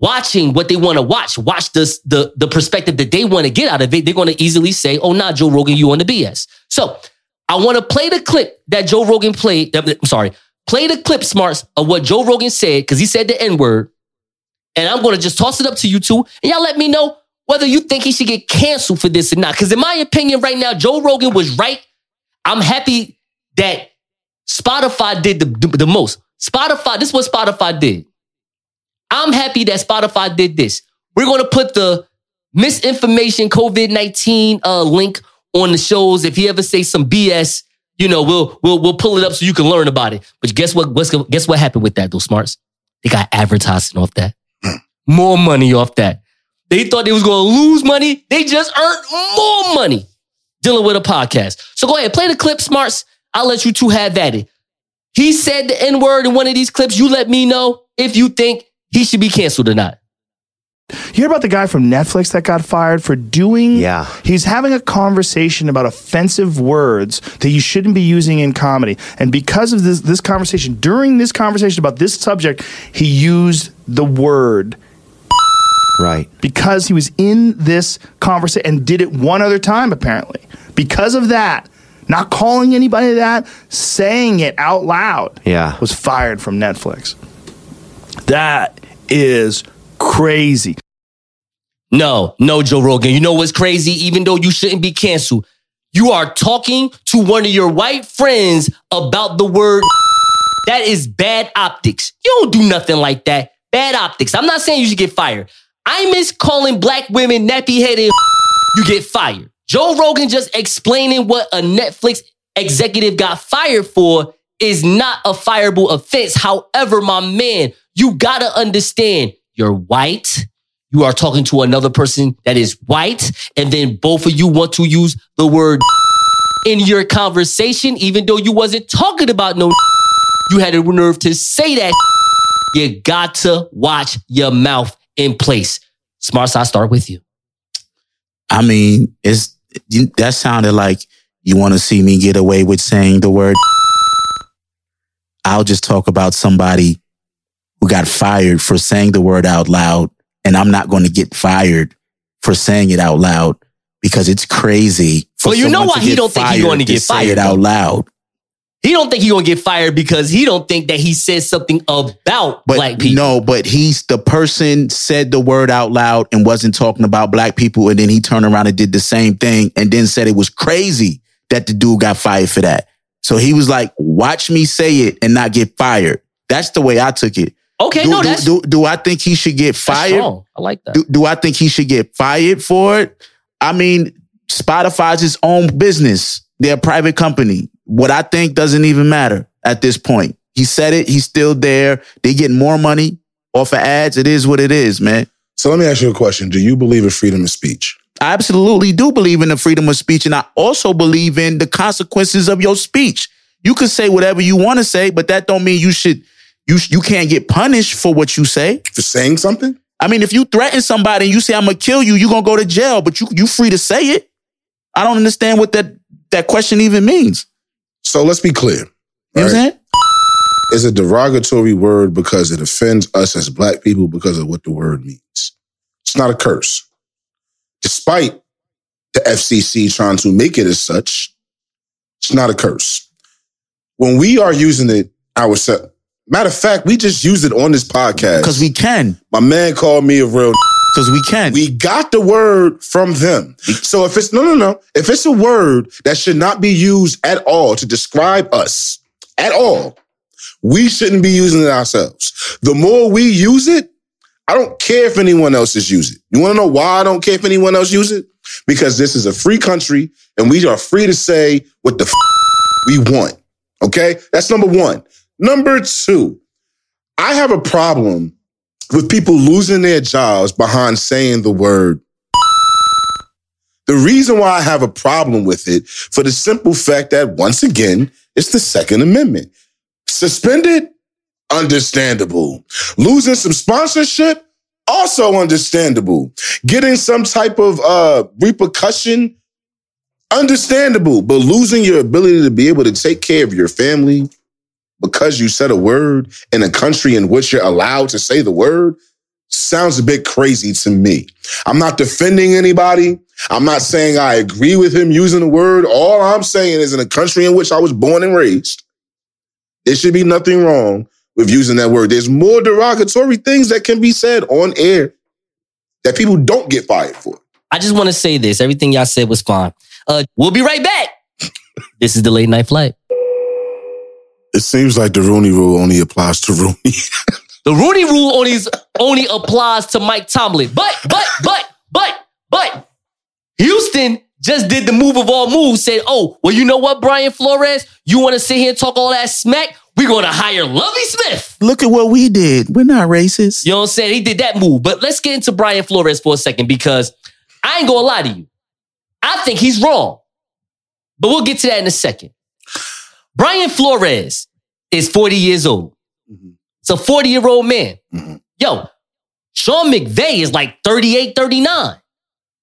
S2: watching what they want to watch, watch this, the, the perspective that they want to get out of it, they're going to easily say, oh, nah, Joe Rogan, you on the BS. So I want to play the clip that Joe Rogan played. I'm sorry, play the clip, Smartz, of what Joe Rogan said, because he said the N word. And I'm going to just toss it up to you two, and y'all let me know whether you think he should get canceled for this or not. Because in my opinion, right now, Joe Rogan was right. I'm happy that Spotify did the, the, the most. Spotify, this is what Spotify did. I'm happy that Spotify did this. We're going to put the misinformation COVID 19 uh, link on the shows. If you ever say some BS, you know, we'll we'll we'll pull it up so you can learn about it. But guess what? What's, guess what happened with that, though, Smartz? They got advertising off that. More money off that. They thought they was going to lose money. They just earned more money dealing with a podcast. So go ahead, play the clip, Smartz. I'll let you two have at it. He said the N word in one of these clips. You let me know if you think he should be canceled or not.
S13: You hear about the guy from Netflix that got fired for doing? Yeah. He's having a conversation about offensive words that you shouldn't be using in comedy. And because of this, this conversation, during this conversation about this subject, he used the word.
S14: Right.
S13: Because he was in this conversation and did it one other time, apparently. Because of that, not calling anybody that, saying it out loud,
S14: Yeah.
S13: was fired from Netflix. That is crazy.
S2: No, no, Joe Rogan. You know what's crazy? Even though you shouldn't be canceled, you are talking to one of your white friends about the word. That is bad optics. You don't do nothing like that. Bad optics. I'm not saying you should get fired. Imus calling black women nappy headed. You get fired. Joe Rogan just explaining what a Netflix executive got fired for is not a fireable offense. However, my man, you gotta understand you're white. You are talking to another person that is white, and then both of you want to use the word in your conversation, even though you wasn't talking about no. You had the nerve to say that. You got to watch your mouth in place. Smartz, I start with you.
S4: I mean, it's that sounded like you want to see me get away with saying the word. I'll just talk about somebody who got fired for saying the word out loud, and I'm not going to get fired for saying it out loud because it's crazy. For
S2: Well, you know why he don't think
S4: he's
S2: going to get fired,
S4: it out loud.
S2: He don't think he gonna get fired because he don't think that he said something about
S4: But
S2: black people.
S4: no, but he's the person said the word out loud and wasn't talking about black people, and then he turned around and did the same thing, and then said it was crazy that the dude got fired for that. So he was like, "Watch me say it and not get fired." That's the way I took it.
S2: Okay,
S4: do,
S2: no,
S4: do,
S2: that's-
S4: do, do I think he should get
S2: That's
S4: fired?
S2: strong. I like that.
S4: Do, do I think he should get fired for it? I mean, Spotify's its own business. They're a private company. What I think doesn't even matter at this point. He said it. He's still there. They get more money off of ads. It is what it is, man.
S10: So let me ask you a question. Do you believe in freedom of speech?
S4: I absolutely do believe in the freedom of speech, and I also believe in the consequences of your speech. You can say whatever you want to say, but that don't mean you should you you can't get punished for what you say
S10: for saying something.
S4: I mean, if you threaten somebody and you say I'm gonna kill you, you're gonna go to jail, but you you free to say it. I don't understand what that that question even means.
S10: So let's be clear.
S4: You know what I'm saying?
S10: It's a derogatory word because it offends us as black people because of what the word means. It's not a curse. Despite the FCC trying to make it as such, it's not a curse. When we are using it ourselves, matter of fact, we just use it on this podcast.
S4: Because we can.
S10: My man called me a real
S4: because we can.
S10: We got the word from them. So if it's no, no, no. If it's a word that should not be used at all to describe us at all, We shouldn't be using it ourselves. The more we use it, I don't care if anyone else is using it. You want to know why I don't care if anyone else use it? Because this is a free country and we are free to say what the f- we want. Okay? That's number one. Number two, I have a problem with people losing their jobs behind saying the word. The reason why I have a problem with it, for the simple fact that once again, it's the Second Amendment. Suspended, understandable. Losing some sponsorship, also understandable. Getting some type of uh, repercussion, understandable. But losing your ability to be able to take care of your family because you said a word in a country in which you're allowed to say the word sounds a bit crazy to me. I'm not defending anybody. I'm not saying I agree with him using the word. All I'm saying is in a country in which I was born and raised, there should be nothing wrong with using that word. There's more derogatory things that can be said on air that people don't get fired for.
S2: I just want to say this. Everything y'all said was fine. Uh, we'll be right back. (laughs) this is the late night flight.
S10: It seems like the Rooney rule only applies to Rooney. (laughs)
S2: The Rooney rule only, only applies to Mike Tomlin. But, but, but, but, but, Houston just did the move of all moves, said, oh, well, you know what, Brian Flores? You want to sit here and talk all that smack? We're going to hire Lovie Smith.
S4: Look at what we did. We're not racist.
S2: You know what I'm saying? He did that move. But let's get into Brian Flores for a second because I ain't going to lie to you. I think he's wrong. But we'll get to that in a second. Brian Flores is 40 years old. Mm-hmm. It's a 40 year old man. Mm-hmm. Yo, Sean McVay is like 38, 39.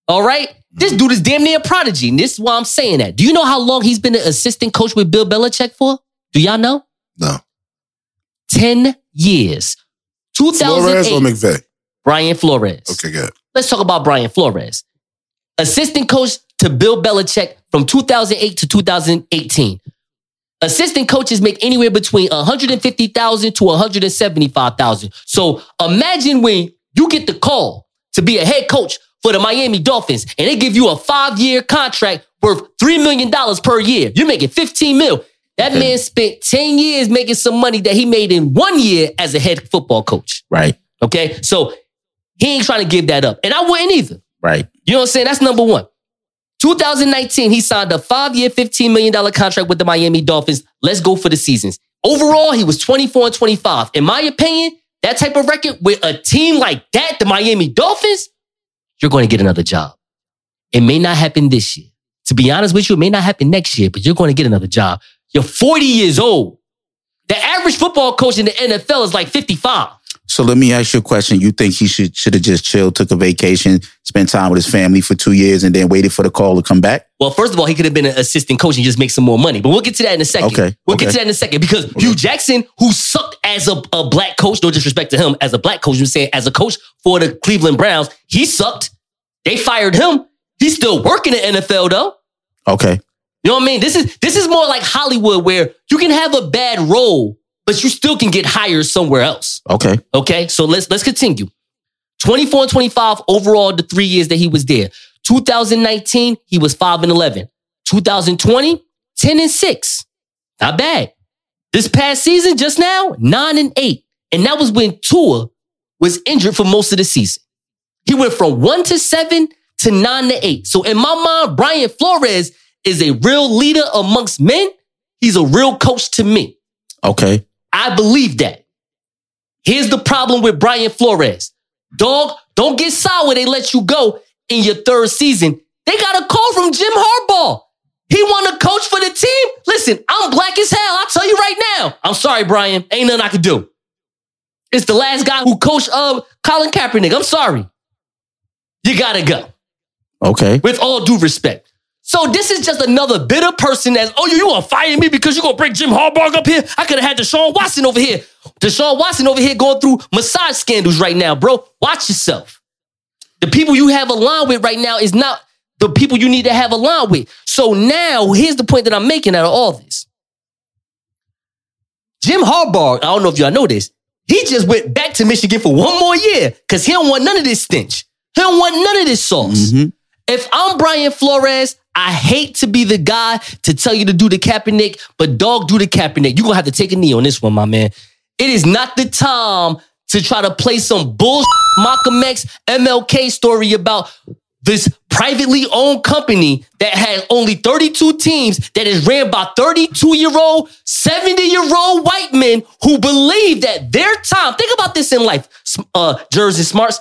S2: All right? This mm-hmm. dude is damn near a prodigy. And this is why I'm saying that. Do you know how long he's been an assistant coach with Bill Belichick for? Do y'all know?
S10: No.
S2: 10 years. 2008.
S10: Flores or McVay?
S2: Brian Flores.
S10: Okay, good.
S2: Let's talk about Brian Flores. Assistant coach to Bill Belichick from 2008 to 2018. Assistant coaches make anywhere between 150,000 to 175,000. So imagine when you get the call to be a head coach for the Miami Dolphins and they give you a five year contract worth $3 million per year. You're making 15 mil. That man spent 10 years making some money that he made in one year as a head football coach.
S4: Right.
S2: Okay. So he ain't trying to give that up. And I wouldn't either.
S4: Right.
S2: You know what I'm saying? That's number one. 2019, he signed a five year, $15 million contract with the Miami Dolphins. Let's go for the seasons. Overall, he was 24 and 25. In my opinion, that type of record with a team like that, the Miami Dolphins, you're going to get another job. It may not happen this year. To be honest with you, it may not happen next year, but you're going to get another job. You're 40 years old. The average football coach in the NFL is like 55.
S4: So let me ask you a question. You think he should should have just chilled, took a vacation, spent time with his family for two years, and then waited for the call to come back?
S2: Well, first of all, he could have been an assistant coach and just make some more money. But we'll get to that in a second.
S4: Okay,
S2: We'll get to that in a second because Hue Jackson, who sucked as a, a black coach, no disrespect to him, as a black coach, I'm saying as a coach for the Cleveland Browns, he sucked. They fired him. He's still working in the NFL though.
S4: Okay.
S2: You know what I mean? This is this is more like Hollywood where you can have a bad role, but you still can get hired somewhere else.
S4: Okay.
S2: Okay, so let's let's continue. 24 and 25 overall the three years that he was there. 2019, he was 5 and 11. 2020, 10 and 6. Not bad. This past season, just now, 9 and 8. And that was when Tua was injured for most of the season. He went from 1 to 7 to 9 to 8. So in my mind, Brian Flores is a real leader amongst men. He's a real coach to me.
S4: Okay.
S2: I believe that. Here's the problem with Brian Flores. Dog, don't get sour. They let you go in your third season. They got a call from Jim Harbaugh. He want to coach for the team. Listen, I'm black as hell. I'll tell you right now. I'm sorry, Brian. Ain't nothing I can do. It's the last guy who coached uh, Colin Kaepernick. I'm sorry. You gotta go.
S4: Okay.
S2: With all due respect. So this is just another bitter person that's, oh, you, you gonna fire me because you gonna bring Jim Harbaugh up here? I could have had Deshaun Watson over here. Deshaun Watson over here going through massage scandals right now, bro. Watch yourself. The people you have aligned with right now is not the people you need to have aligned with. So now here's the point that I'm making out of all this. Jim Harbaugh, I don't know if y'all know this, he just went back to Michigan for one more year because he don't want none of this stench. He don't want none of this sauce. Mm-hmm. If I'm Brian Flores, I hate to be the guy to tell you to do the Kaepernick, but dog, do the Kaepernick. You're gonna have to take a knee on this one, my man. It is not the time to try to play some bullshit Malcolm X MLK story about this privately owned company that had only 32 teams that is ran by 32 year old, 70 year old white men who believe that their time, think about this in life, uh, Jersey Smartz.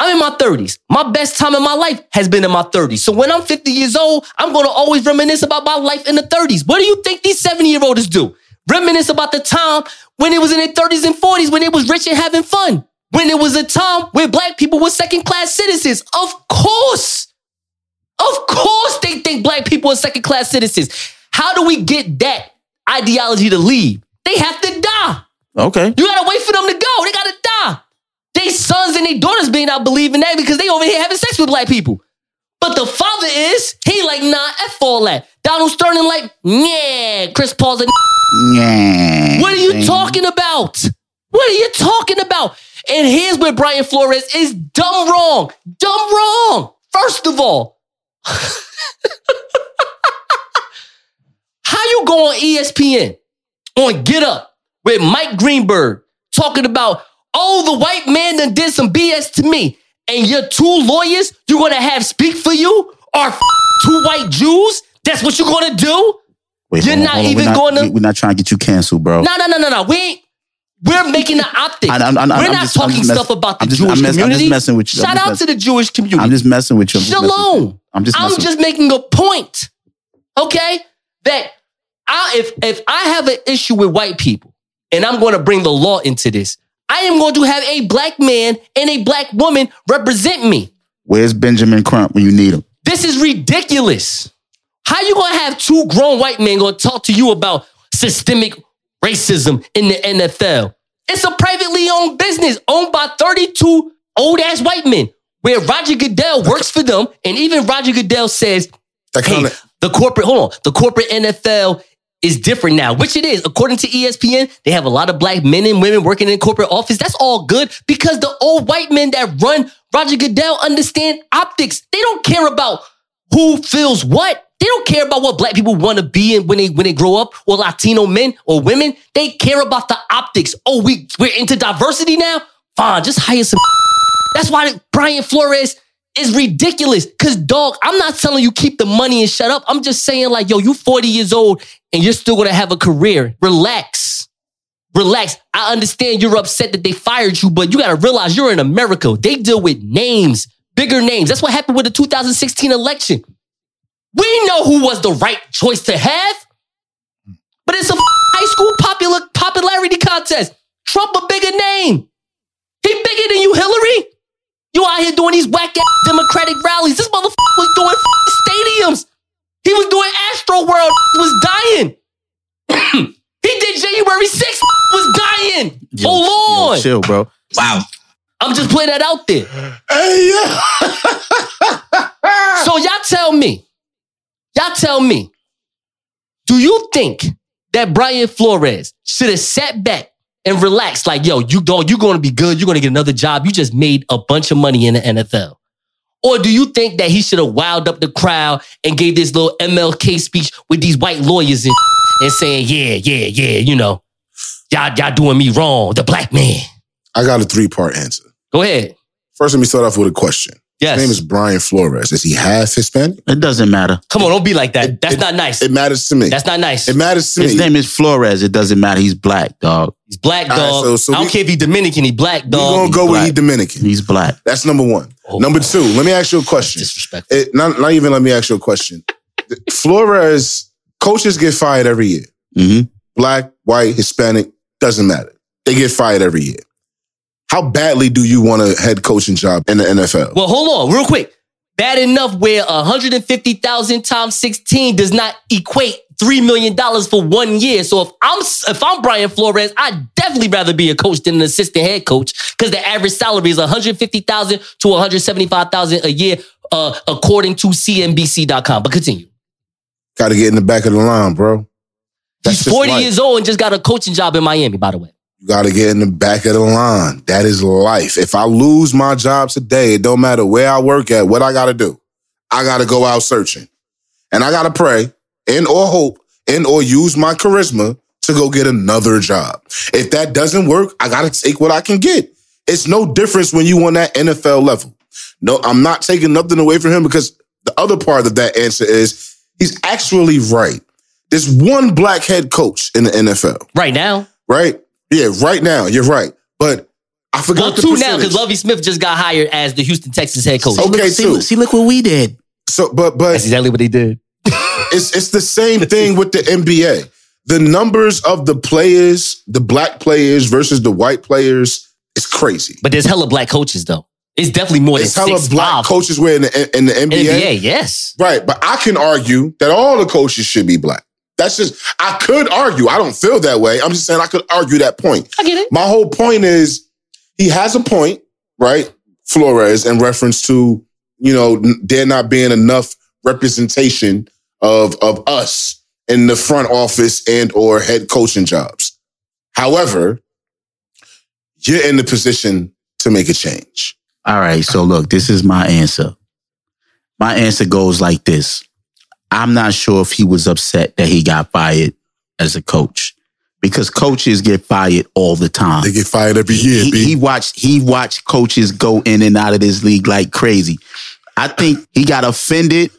S2: I'm in my 30s. My best time in my life has been in my 30s. So when I'm 50 years old, I'm going to always reminisce about my life in the 30s. What do you think these 70 year olds do? Reminisce about the time when it was in their 30s and 40s, when it was rich and having fun. When it was a time where black people were second class citizens. Of course. Of course they think black people are second class citizens. How do we get that ideology to leave? They have to die.
S4: Okay.
S2: You gotta wait for them to go. They gotta. They sons and their daughters may not believe in that because they over here having sex with black people. But the father is, he like, nah, F all that. Donald Sterling like, yeah, Chris Paul's a
S4: Yeah.
S2: What are you talking about? What are you talking about? And here's where Brian Flores is dumb wrong. Dumb wrong. First of all, (laughs) how you go on ESPN on Get Up with Mike Greenberg talking about, oh, the white man that did some BS to me, and your two lawyers you're gonna have speak for you are f- (laughs) two white Jews? That's what you're gonna do?
S4: Wait,
S2: You're
S4: on,
S2: not
S4: on.
S2: even
S4: we're
S2: going to-
S4: we- We're not trying to get you canceled, bro.
S2: No, no, no, no, no. We ain't. We're making the optics.
S4: I- I'm- I'm-
S2: We're not
S4: just-
S2: talking
S4: mess-
S2: stuff about the
S4: just-
S2: Jewish
S4: I'm mess- I'm just
S2: community.
S4: messing with you.
S2: Shout out to the Jewish community.
S4: I'm just messing with you. I'm just with you.
S2: Shalom.
S4: I'm just
S2: I'm just making a point. Okay, that I if if I have an issue with white people and I'm going to bring the law into this, I am going to have a black man and a black woman represent me.
S4: Where's Benjamin Crump when you need him?
S2: This is ridiculous. How you gonna have two grown white men gonna talk to you about systemic racism in the NFL? It's a privately owned business owned by 32 old ass white men, where Roger Goodell works for them, and even Roger Goodell says, "Hey, the corporate hold on, the corporate NFL is different now, which it is. According to ESPN, they have a lot of black men and women working in corporate office. That's all good because the old white men that run Roger Goodell understand optics. They don't care about who feels what. They don't care about what black people want to be in when they when they grow up, or Latino men or women. They care about the optics. Oh, we we're into diversity now. Fine, just hire some. (laughs) That's why Brian Flores is ridiculous. Cause dog, I'm not telling you keep the money and shut up. I'm just saying like, yo, you 40 years old and you're still gonna have a career. Relax. Relax. I understand you're upset that they fired you, but you gotta realize you're in America. They deal with names, bigger names. That's what happened with the 2016 election. We know who was the right choice to have, but it's a high school popular popularity contest. Trump a bigger name. He bigger than you, Hillary. You out here doing these whack ass Democratic rallies. This motherfucker was doing stadiums. He was doing Astro World. (laughs) Was dying. (clears throat) he did January 6th. (laughs) Was dying. Hold on.
S4: Yo, chill, bro.
S6: Wow.
S2: I'm just putting that out there. (gasps)
S10: Hey, yeah. (laughs)
S2: so y'all tell me, y'all tell me, do you think that Brian Flores should have sat back and relaxed like, yo, you don't, you're going to be good. You're going to get another job. You just made a bunch of money in the NFL. Or do you think that he should have wowed up the crowd and gave this little MLK speech with these white lawyers and, and saying, yeah, yeah, yeah, you know, y'all, y'all doing me wrong, the black man.
S10: I got a three part answer.
S2: Go ahead.
S10: First, let me start off with a question.
S2: Yes.
S10: His name is Brian Flores. Is he half Hispanic?
S4: It doesn't matter.
S2: Come on, don't be like that. That's not nice.
S10: It matters to me.
S2: That's not nice.
S10: It matters to me.
S4: His
S10: me.
S4: name is Flores. It doesn't matter. He's black, dog.
S2: He's black
S10: All right,
S2: dog.
S10: so- so
S2: I don't
S10: we-
S2: care if he's Dominican, he black dog.
S10: We're
S2: dog.
S10: gonna go with he Dominican.
S4: He's black.
S10: That's number one.
S2: Oh,
S10: number two, let me ask you a question.
S2: Disrespectful.
S10: It, not, not even let me ask you a question. Flores, coaches get fired every year.
S4: Mm-hmm.
S10: Black, white, Hispanic, doesn't matter. They get fired every year. How badly do you want a head coaching job in the NFL?
S2: Well, hold on, real quick. Bad enough where 150,000 times 16 does not equate $3 million for one year. So if I'm if I'm Brian Flores, I'd definitely rather be a coach than an assistant head coach because the average salary is 150,000 to 175,000 a year, uh, according to CNBC.com. But continue.
S10: Got to get in the back of the line, bro. That's
S2: He's 40
S10: life.
S2: years old and just got a coaching job in Miami, by the way.
S10: You got to get in the back of the line. That is life. If I lose my job today, it don't matter where I work at, what I got to do. I got to go out searching. And I got to pray and or hope and or use my charisma to go get another job. If that doesn't work, I got to take what I can get. It's no difference when you on that NFL level. No, I'm not taking nothing away from him because the other part of that answer is he's actually right. There's one black head coach in the NFL.
S2: Right now?
S10: Right? Yeah, right now. You're right. But I forgot
S2: Well,
S10: the
S2: two now because Lovie Smith just got hired as the Houston Texans head coach.
S10: Okay, too.
S4: See, look what we did.
S10: So, but but
S2: That's exactly what they did. (laughs)
S10: it's it's the same thing with the NBA. The numbers of the players, the black players versus the white players, is crazy.
S2: But there's hella black coaches though. It's definitely more
S10: It's
S2: than
S10: hella
S2: six
S10: black
S2: five.
S10: coaches were in the in the NBA.
S2: NBA, yes.
S10: Right, but I can argue that all the coaches should be black. That's just I could argue. I don't feel that way. I'm just saying I could argue that point.
S2: I get it.
S10: My whole point is he has a point, right? Flores in reference to, you know, there not being enough representation of of us in the front office and or head coaching jobs. However, you're in the position to make a change.
S4: All right, so look, this is my answer. My answer goes like this. I'm not sure if he was upset that he got fired as a coach because coaches get fired all the time.
S10: They get fired every year.
S4: He,
S10: B.
S4: he watched he watched coaches go in and out of this league like crazy. I think he got offended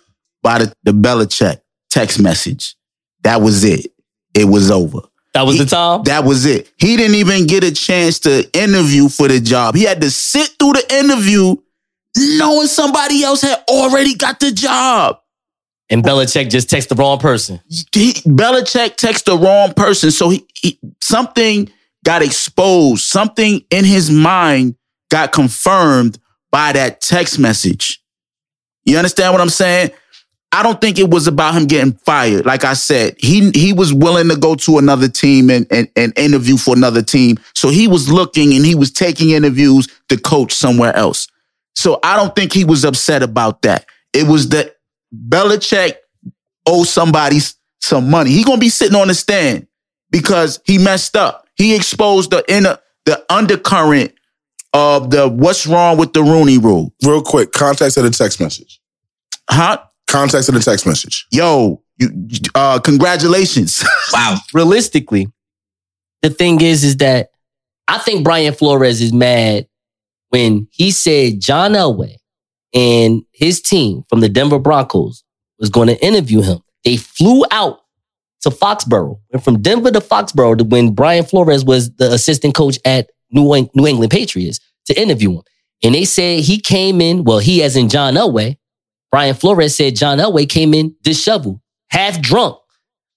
S4: by the, the Belichick text message. That was it. It was over.
S2: That was
S4: He-
S2: the time.
S4: That was it. He didn't even get a chance to interview for the job. He had to sit through the interview knowing somebody else had already got the job.
S2: And Belichick just texted the wrong person.
S4: He, Belichick texted the wrong person. So he, he something got exposed. Something in his mind got confirmed by that text message. You understand what I'm saying? I don't think it was about him getting fired. Like I said, he he was willing to go to another team and, and, and interview for another team. So he was looking and he was taking interviews to coach somewhere else. So I don't think he was upset about that. It was that Belichick owes somebody some money. He gonna be sitting on the stand because he messed up. He exposed the inner the undercurrent of the what's wrong with the Rooney rule.
S10: Real quick, context of the text message.
S4: Huh?
S10: Context of the text message.
S4: Yo, you, uh, congratulations. (laughs)
S6: Wow.
S2: Realistically, the thing is, is that I think Brian Flores is mad when he said John Elway and his team from the Denver Broncos was going to interview him. They flew out to Foxborough, went from Denver to Foxborough to when Brian Flores was the assistant coach at New, Eng- New England Patriots to interview him. And they said he came in, well, he as in John Elway. Brian Flores said John Elway came in disheveled, half drunk.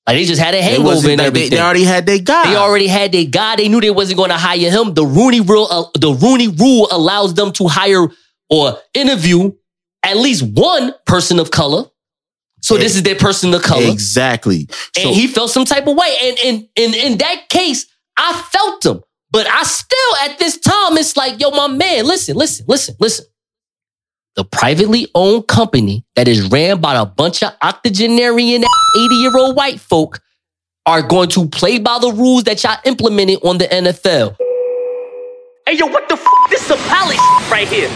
S2: Like they just had a hangover and
S4: they- They already had their guy.
S2: They already had their guy. They knew they wasn't going to hire him. The Rooney rule, uh, the Rooney rule allows them to hire or interview at least one person of color. So this is their person of color,
S4: Exactly.
S2: and he felt some type of way. And in in in that case, I felt him, but I still at this time it's like, yo, my man, listen, listen, listen, listen. The privately owned company that is ran by a bunch of octogenarian 80 year old white folk are going to play by the rules that y'all implemented on the NFL. Hey, yo, what the f? This is some palace right here.